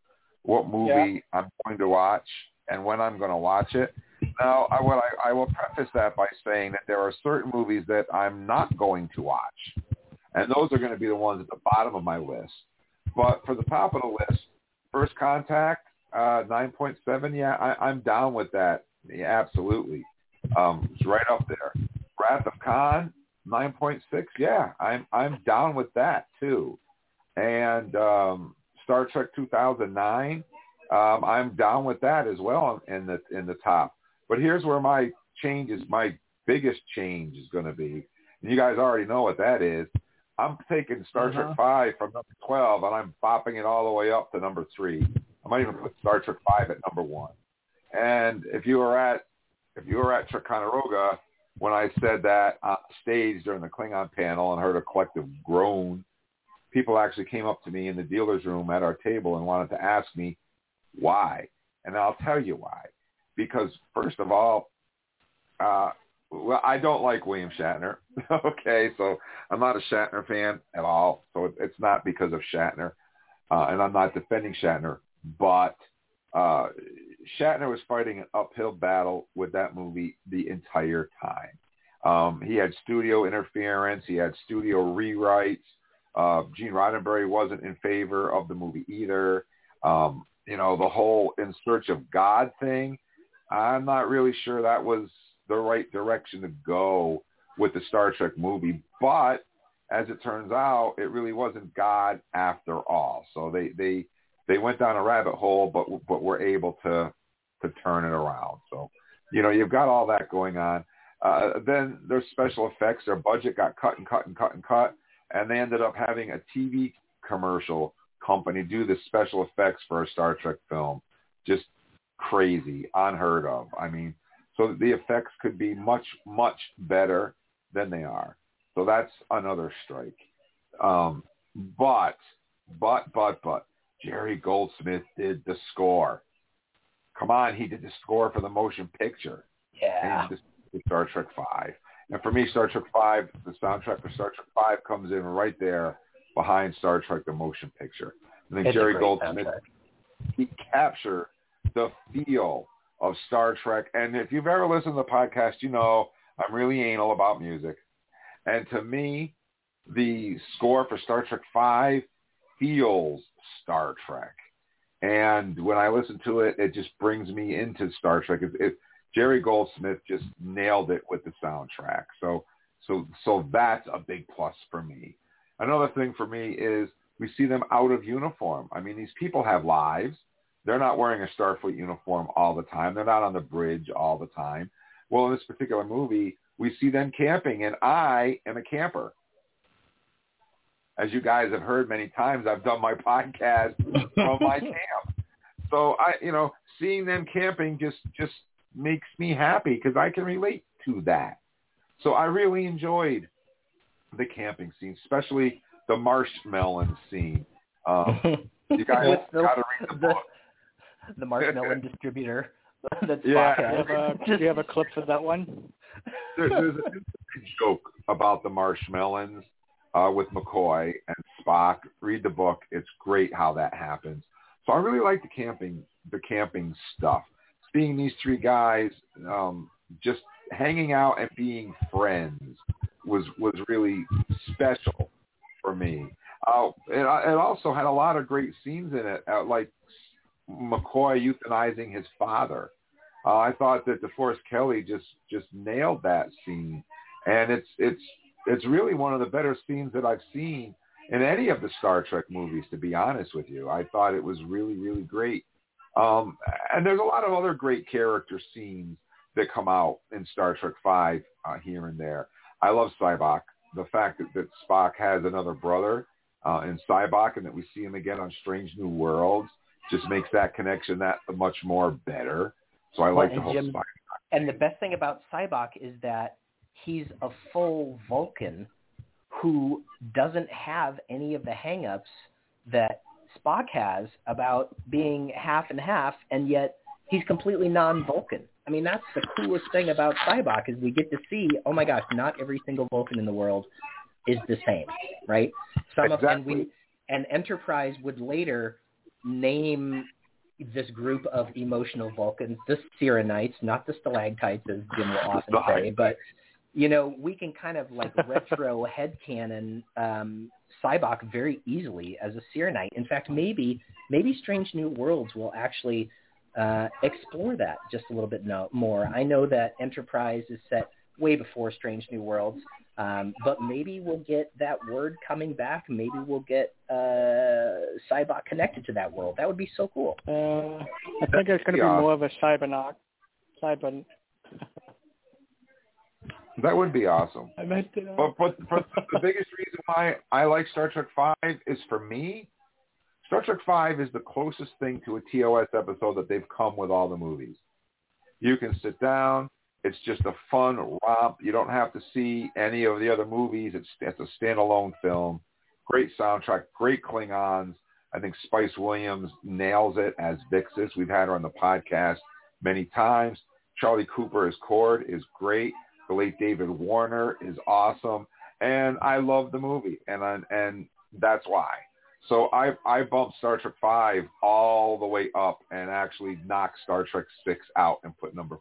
what movie I'm going to watch and when I'm going to watch it. Now, I, what I, I will preface that by saying that there are certain movies that I'm not going to watch, and those are going to be the ones at the bottom of my list. But for the top of the list, First Contact, uh, 9.7, yeah, I, I'm down with that. Yeah, absolutely. Um, it's right up there. Wrath of Khan, 9.6, yeah, I'm I'm down with that too. And um, Star Trek 2009, um, I'm down with that as well in the in the top. But here's where my change is, my biggest change is going to be. And you guys already know what that is. I'm taking Star Uh-huh. Trek 5 from number 12 and I'm bopping it all the way up to number 3. I might even put Star Trek 5 at number 1. And if you were at if you were at Ticonderoga when I said that on stage during the Klingon panel and heard a collective groan, people actually came up to me in the dealer's room at our table and wanted to ask me why. And I'll tell you why. Because first of all, uh, well, I don't like William Shatner. okay, so I'm not a Shatner fan at all. So it, it's not because of Shatner, uh, and I'm not defending Shatner. But uh, Shatner was fighting an uphill battle with that movie the entire time. Um, he had studio interference. He had studio rewrites. Uh, Gene Roddenberry wasn't in favor of the movie either. Um, you know, the whole In Search of God thing, I'm not really sure that was the right direction to go with the Star Trek movie. But as it turns out, it really wasn't God after all. So they they they went down a rabbit hole, but but were able to to turn it around. So you know you've got all that going on. Uh, then there's special effects. Their budget got cut and cut and cut and cut, and they ended up having a TV commercial company do the special effects for a Star Trek film. Just crazy, unheard of. I mean, so the effects could be much, much better than they are. So that's another strike. Um, but, but, but, but, Jerry Goldsmith did the score. Come on, he did the score for the motion picture. Yeah. And the Star Trek Five. And for me, Star Trek Five, the soundtrack for Star Trek Five comes in right there behind Star Trek the motion picture. I think It's Jerry Goldsmith soundtrack. he captured the feel of Star Trek. And if you've ever listened to the podcast, you know I'm really anal about music. And to me, the score for Star Trek Five feels Star Trek. And when I listen to it, it just brings me into Star Trek. It, it, Jerry Goldsmith just nailed it with the soundtrack. So, so, so that's a big plus for me. Another thing for me is we see them out of uniform. I mean, these people have lives. They're not wearing a Starfleet uniform all the time. They're not on the bridge all the time. Well, in this particular movie, we see them camping, and I am a camper. As you guys have heard many times, I've done my podcast from my camp. So I, you know, seeing them camping just just makes me happy because I can relate to that. So I really enjoyed the camping scene, especially the marshmallow scene. Um, you guys got to read the the, book. The marshmallow distributor. That's Yeah. Do you have a, do you have a clip for that one? There, there's a joke about the marshmallows uh, with McCoy and Spock. Read the book; it's great how that happens. So I really like the camping, the camping stuff. Seeing these three guys um, just hanging out and being friends was was really special for me. Uh, it, it also had a lot of great scenes in it, uh, like McCoy euthanizing his father. Uh, I thought that DeForest Kelley just just nailed that scene, and it's it's it's really one of the better scenes that I've seen in any of the Star Trek movies. To be honest with you, I thought it was really really great. Um, and there's a lot of other great character scenes that come out in Star Trek Five uh, here and there. I love Sybok. The fact that, that Spock has another brother uh, in Sybok and that we see him again on Strange New Worlds just makes that connection that much more better. So I like Well, the whole Jim- Spock. And the best thing about Sybok is that he's a full Vulcan who doesn't have any of the hangups that Spock has about being half and half, and yet he's completely non-Vulcan. I mean, that's the coolest thing about Sybok is we get to see, oh my gosh, not every single Vulcan in the world is the same, right? Some of and we and Enterprise would later name this group of emotional Vulcans, the Syrrannites, not the stalactites, as Jim will often say, but you know, we can kind of like retro headcanon um, Sybok very easily as a Syrrannite. In fact, maybe maybe Strange New Worlds will actually uh, explore that just a little bit no, more. I know that Enterprise is set way before Strange New Worlds, um, but maybe we'll get that word coming back. Maybe we'll get uh, Sybok connected to that world. That would be so cool. Uh, I think it's going to Yeah. be more of a cybernoc. Cyber. That would be awesome. I meant to. But but, but the biggest reason why I like Star Trek Five is for me, Star Trek Five is the closest thing to a TOS episode that they've come with all the movies. You can sit down. It's just a fun romp. You don't have to see any of the other movies. It's it's a standalone film. Great soundtrack. Great Klingons. I think Spice Williams nails it as Vixis. We've had her on the podcast many times. Charlie Cooper as Korrd is great. The late David Warner is awesome, and I love the movie, and I, and that's why. So I I bumped Star Trek Five all the way up, and actually knocked Star Trek Six out and put number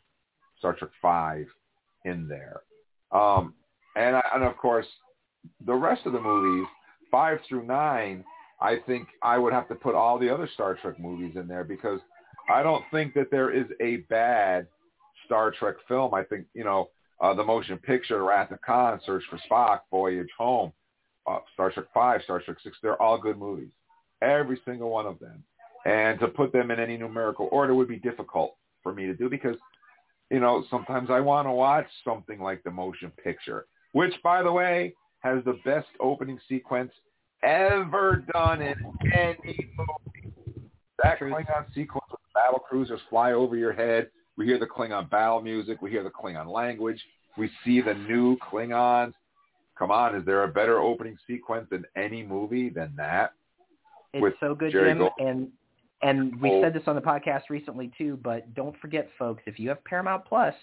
Star Trek Five in there. Um, and I, and of course, the rest of the movies, five through nine, I think I would have to put all the other Star Trek movies in there because I don't think that there is a bad Star Trek film. I think you know uh, the motion picture, Wrath of Khan, Search for Spock, Voyage Home, uh, Star Trek Five, Star Trek Six. They're all good movies, every single one of them. And to put them in any numerical order would be difficult for me to do because you know sometimes I want to watch something like the motion picture, which by the way has the best opening sequence ever done in any movie. That Klingon sequence with battle cruisers fly over your head. We hear the Klingon battle music. We hear the Klingon language. We see the new Klingons. Come on, is there a better opening sequence in any movie than that? It's With so good, Jerry Jim, Gold- and and we Oh. said this on the podcast recently too. But don't forget, folks, if you have Paramount Plus,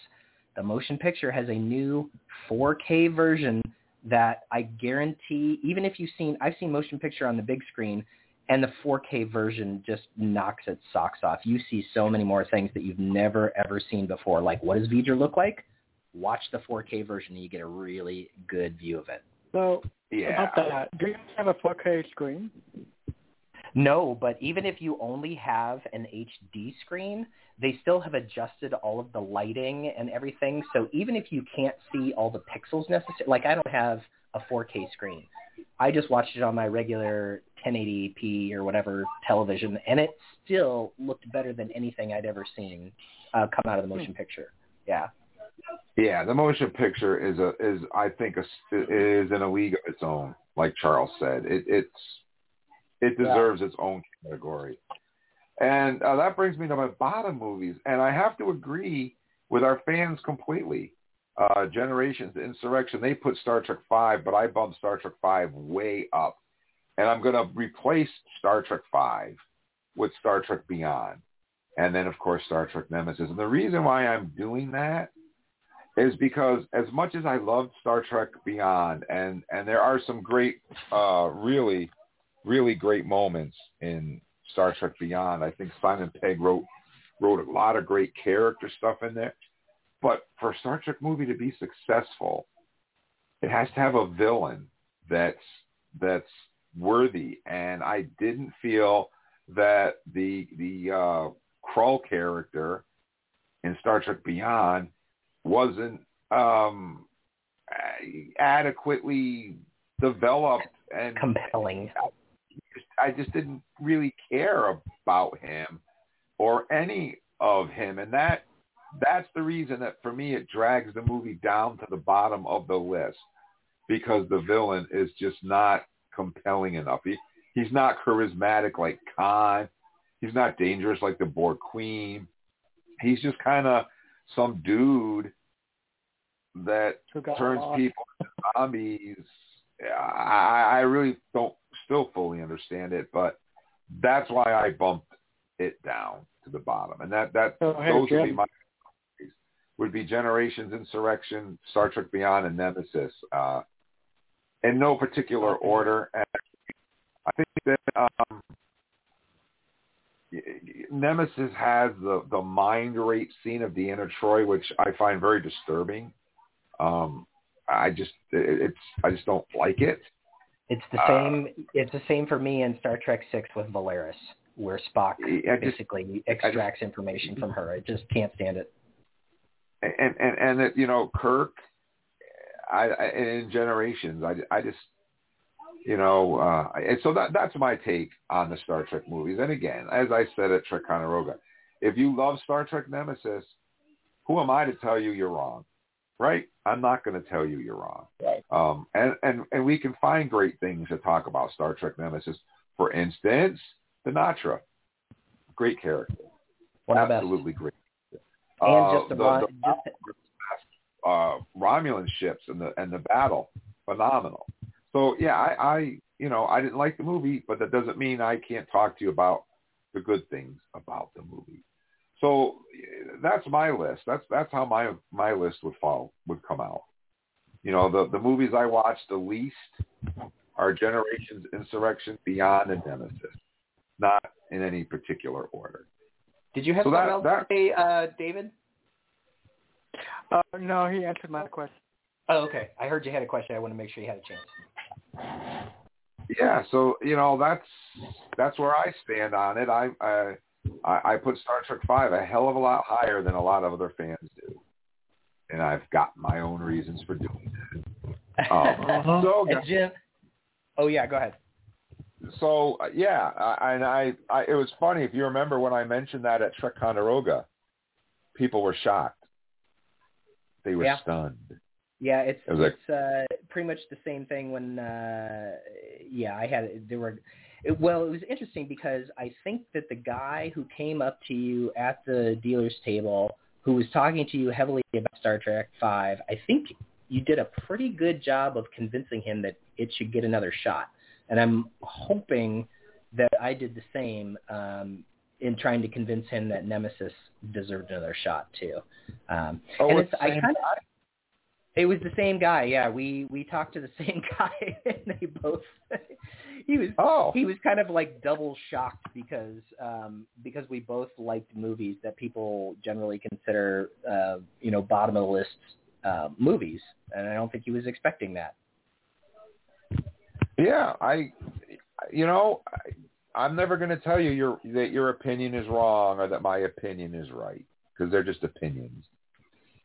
the motion picture has a new 4K version that I guarantee, even if you've seen, I've seen motion picture on the big screen, and the 4K version just knocks its socks off. You see so many more things that you've never ever seen before. Like, what does V'ger look like? Watch the 4K version, and you get a really good view of it. So Yeah. about that, do you have a 4K screen? No, but even if you only have an HD screen, they still have adjusted all of the lighting and everything. So even if you can't see all the pixels necessarily, like I don't have a 4K screen. I just watched it on my regular 1080p or whatever television, and it still looked better than anything I'd ever seen uh, come out of the motion picture. Yeah. Yeah, the motion picture is a is I think a, is in a league of its own. Like Charles said, it it's it deserves its own category. And uh, that brings me to my bottom movies, and I have to agree with our fans completely. Uh, Generations, Insurrection, they put Star Trek Five, but I bumped Star Trek Five way up, and I'm going to replace Star Trek Five with Star Trek Beyond, and then of course Star Trek Nemesis. And the reason why I'm doing that is because as much as I loved Star Trek Beyond, and and there are some great, uh, really, really great moments in Star Trek Beyond. I think Simon Pegg wrote wrote a lot of great character stuff in there. But for a Star Trek movie to be successful, it has to have a villain that's that's worthy. And I didn't feel that the the uh, character in Star Trek Beyond wasn't um, adequately developed and compelling. I just didn't really care about him or any of him, and that that's the reason that for me it drags the movie down to the bottom of the list because the villain is just not compelling enough. He he's not charismatic like Khan. He's not dangerous like the Borg Queen. He's just kind of some dude that turns people into zombies. I, I really don't still fully understand it, but that's why I bumped it down to the bottom. And that that So, hey, those would be my would be Generations, Insurrection, Star Trek Beyond, and Nemesis. Uh, in no particular order. And I think that um, Nemesis has the the mind rape scene of Deanna Troi, which I find very disturbing. Um, I just it, it's I just don't like it. It's the Uh, same. it's the same for me in Star Trek Six with Valeris, where Spock just- basically extracts information from her. I just can't stand it. and and and that you know Kirk, I, I in Generations, I I just you know, uh, and so that that's my take on the Star Trek movies. And again, as I said at Trekanoroga, if you love Star Trek Nemesis, who am I to tell you you're wrong? Right? I'm not going to tell you you're wrong. Right. Um, and, and, and we can find great things to talk about Star Trek Nemesis. For instance, Donatra. Great character. One the best. Absolutely great. And Uh, just the, the- uh, Romulan ships and the and the battle, phenomenal. So yeah, I, I you know I didn't like the movie, but that doesn't mean I can't talk to you about the good things about the movie. So eh, that's my list. That's that's how my my list would fall would come out. You know, the the movies I watched the least are Generations, Insurrection, Beyond, and Nemesis, not in any particular order. Did you have So something that- else that- to say, uh, David? Uh, no, he answered my question. Oh, okay. I heard you had a question. I want to make sure you had a chance. Yeah, so you know that's that's where I stand on it. I I I I put Star Trek Five a hell of a lot higher than a lot of other fans do, and I've got my own reasons for doing that. Um, so And Jim. Oh yeah, go ahead. so uh, yeah, I, and I, I it was funny if you remember when I mentioned that at Trek Conderoga, people were shocked. They were Yeah. stunned. Yeah, it's It like- it's uh, pretty much the same thing when uh, yeah I had there were it, well it was interesting because I think that the guy who came up to you at the dealer's table who was talking to you heavily about Star Trek Five I think you did a pretty good job of convincing him that it should get another shot and I'm hoping that I did the same um, in trying to convince him that Nemesis deserved another shot too. Um, Oh, and it's I kind of it was the same guy. Yeah, we we talked to the same guy, and they both. he was oh he was kind of like double shocked because um because we both liked movies that people generally consider uh you know bottom of the list uh movies, and I don't think he was expecting that. Yeah, I, you know, I, I'm never going to tell you your that your opinion is wrong or that my opinion is right because they're just opinions.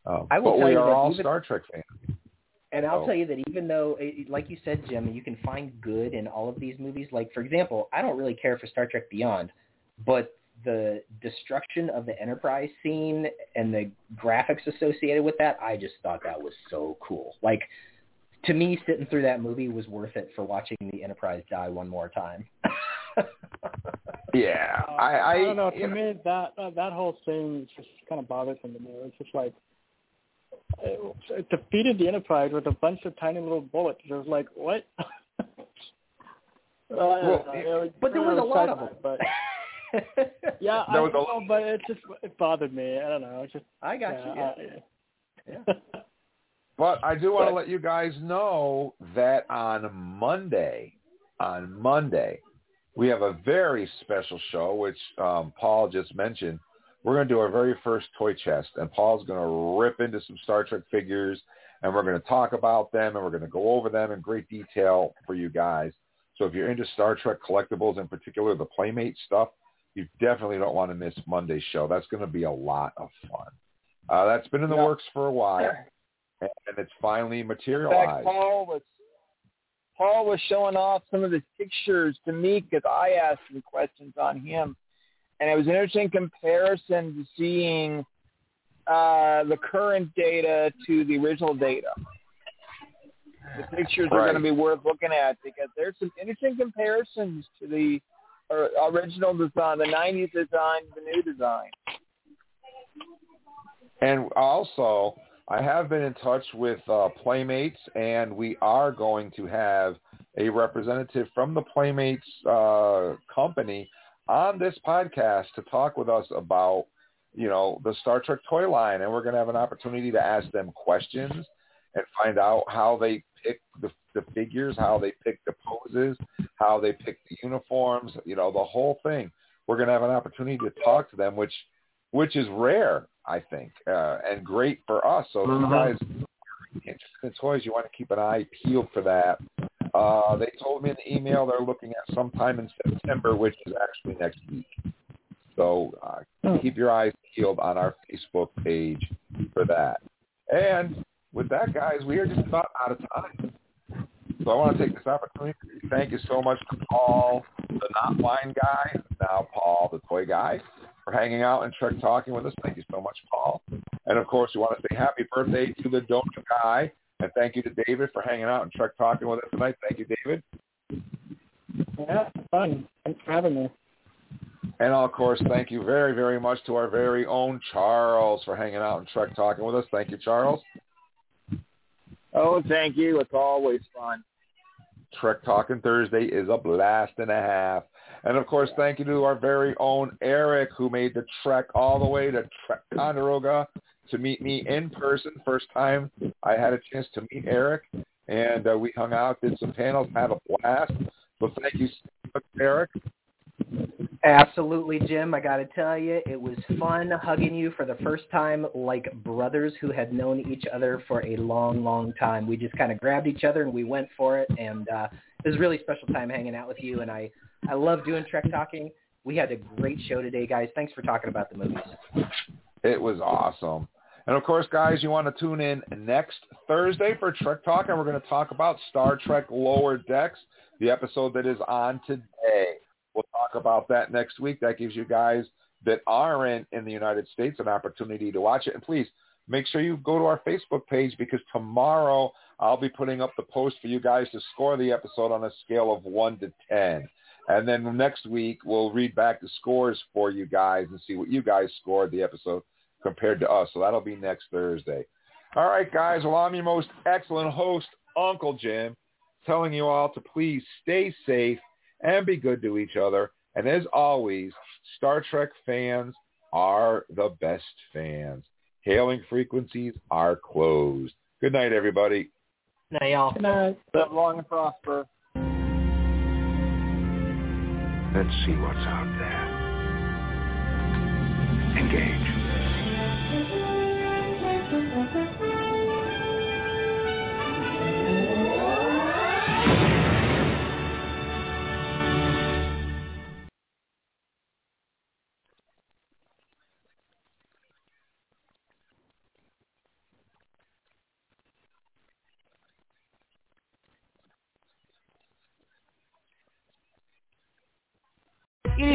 Um, I will but tell we you are all even- Star Trek fans. And I'll Oh. tell you that even though, it, like you said, Jim, you can find good in all of these movies. Like, for example, I don't really care for Star Trek Beyond, but the destruction of the Enterprise scene and the graphics associated with that, I just thought that was so cool. Like, to me, sitting through that movie was worth it for watching the Enterprise die one more time. Yeah, Uh, I, I, I don't know. you To me, that uh, that whole thing just kind of bothersome to me. It's just like it, it defeated the Enterprise with a bunch of tiny little bullets. It was like what? uh, Well, was but there was a lot of exciting, them. But yeah, I There was a- know, but it just it bothered me. I don't know. It's just I got yeah, you. I- Yeah. But I do want to let you guys know that on Monday, on Monday, we have a very special show, which um, Paul just mentioned. We're going to do our very first toy chest, and Paul's going to rip into some Star Trek figures, and we're going to talk about them, and we're going to go over them in great detail for you guys. So if you're into Star Trek collectibles, in particular the Playmate stuff, you definitely don't want to miss Monday's show. That's going to be a lot of fun. Uh, that's been in the Yeah. works for a while, and it's finally In materialized. fact, Paul was Paul was showing off some of the pictures to me because I asked some questions on him, and it was an interesting comparison to seeing uh, the current data to the original data. The pictures are going to be worth looking at because there's some interesting comparisons to the original design, the '90s design, the new design. And also, I have been in touch with uh, Playmates, and we are going to have a representative from the Playmates uh, company on this podcast to talk with us about, you know, the Star Trek toy line, and we're going to have an opportunity to ask them questions and find out how they pick the, the figures, how they pick the poses, how they pick the uniforms, you know, the whole thing. We're going to have an opportunity to talk to them, which which is rare, I think, uh, and great for us. So if you guys are interested in toys, you want to keep an eye peeled for that. Uh, they told me in the email they're looking at sometime in September, which is actually next week. So uh, keep your eyes peeled on our Facebook page for that. And with that, guys, we are just about out of time. So I want to take this opportunity to thank you so much to Paul, the not wine guy, now Paul, the toy guy, for hanging out and Trek talking with us. Thank you so much, Paul. And of course, we want to say happy birthday to the donut guy, and thank you to David for hanging out and Trek talking with us tonight. Thank you, David. yeah, fun. Thanks for having me. And of course, thank you very, very much to our very own Charles for hanging out and Trek talking with us. Thank you, Charles. Oh, thank you. It's always fun. Trek Talking Thursday is a blast and a half. And of course, thank you to our very own Eric who made the trek all the way to Trek Ticonderoga to meet me in person. First time I had a chance to meet Eric, and uh, we hung out, did some panels, had a blast. So thank you, Eric. Absolutely, Jim. I got to tell you, it was fun hugging you for the first time like brothers who had known each other for a long, long time. We just kind of grabbed each other and we went for it, and uh, it was a really special time hanging out with you. And I, I love doing Trek Talking. We had a great show today, guys. Thanks for talking about the movies. It was awesome. And of course, guys, you want to tune in next Thursday for Trek Talk, and we're going to talk about Star Trek Lower Decks, the episode that is on today. We'll talk about that next week. That gives you guys that are in, in the United States an opportunity to watch it. And please make sure you go to our Facebook page because tomorrow I'll be putting up the post for you guys to score the episode on a scale of 1 to 10. And then next week we'll read back the scores for you guys and see what you guys scored the episode compared to us. So that'll be next Thursday. All right, guys. Well, I'm your most excellent host, Uncle Jim, telling you all to please stay safe and be good to each other. And as always, Star Trek fans are the best fans. Hailing frequencies are closed. Good night, everybody. Now, y'all. Good night. Live long and prosper. Let's see what's out there. Engage.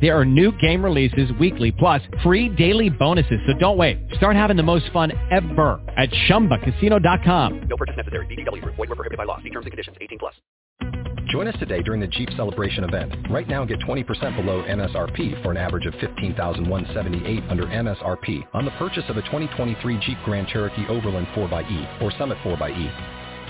There are new game releases weekly, plus free daily bonuses. So don't wait. Start having the most fun ever at ChumbaCasino.com. No purchase necessary. VGW. Void were prohibited by law. See terms and conditions. 18 plus. Join us today during the Jeep Celebration event. Right now, get 20% below MSRP for an average of 15178 under MSRP on the purchase of a 2023 Jeep Grand Cherokee Overland 4xE or Summit 4xE.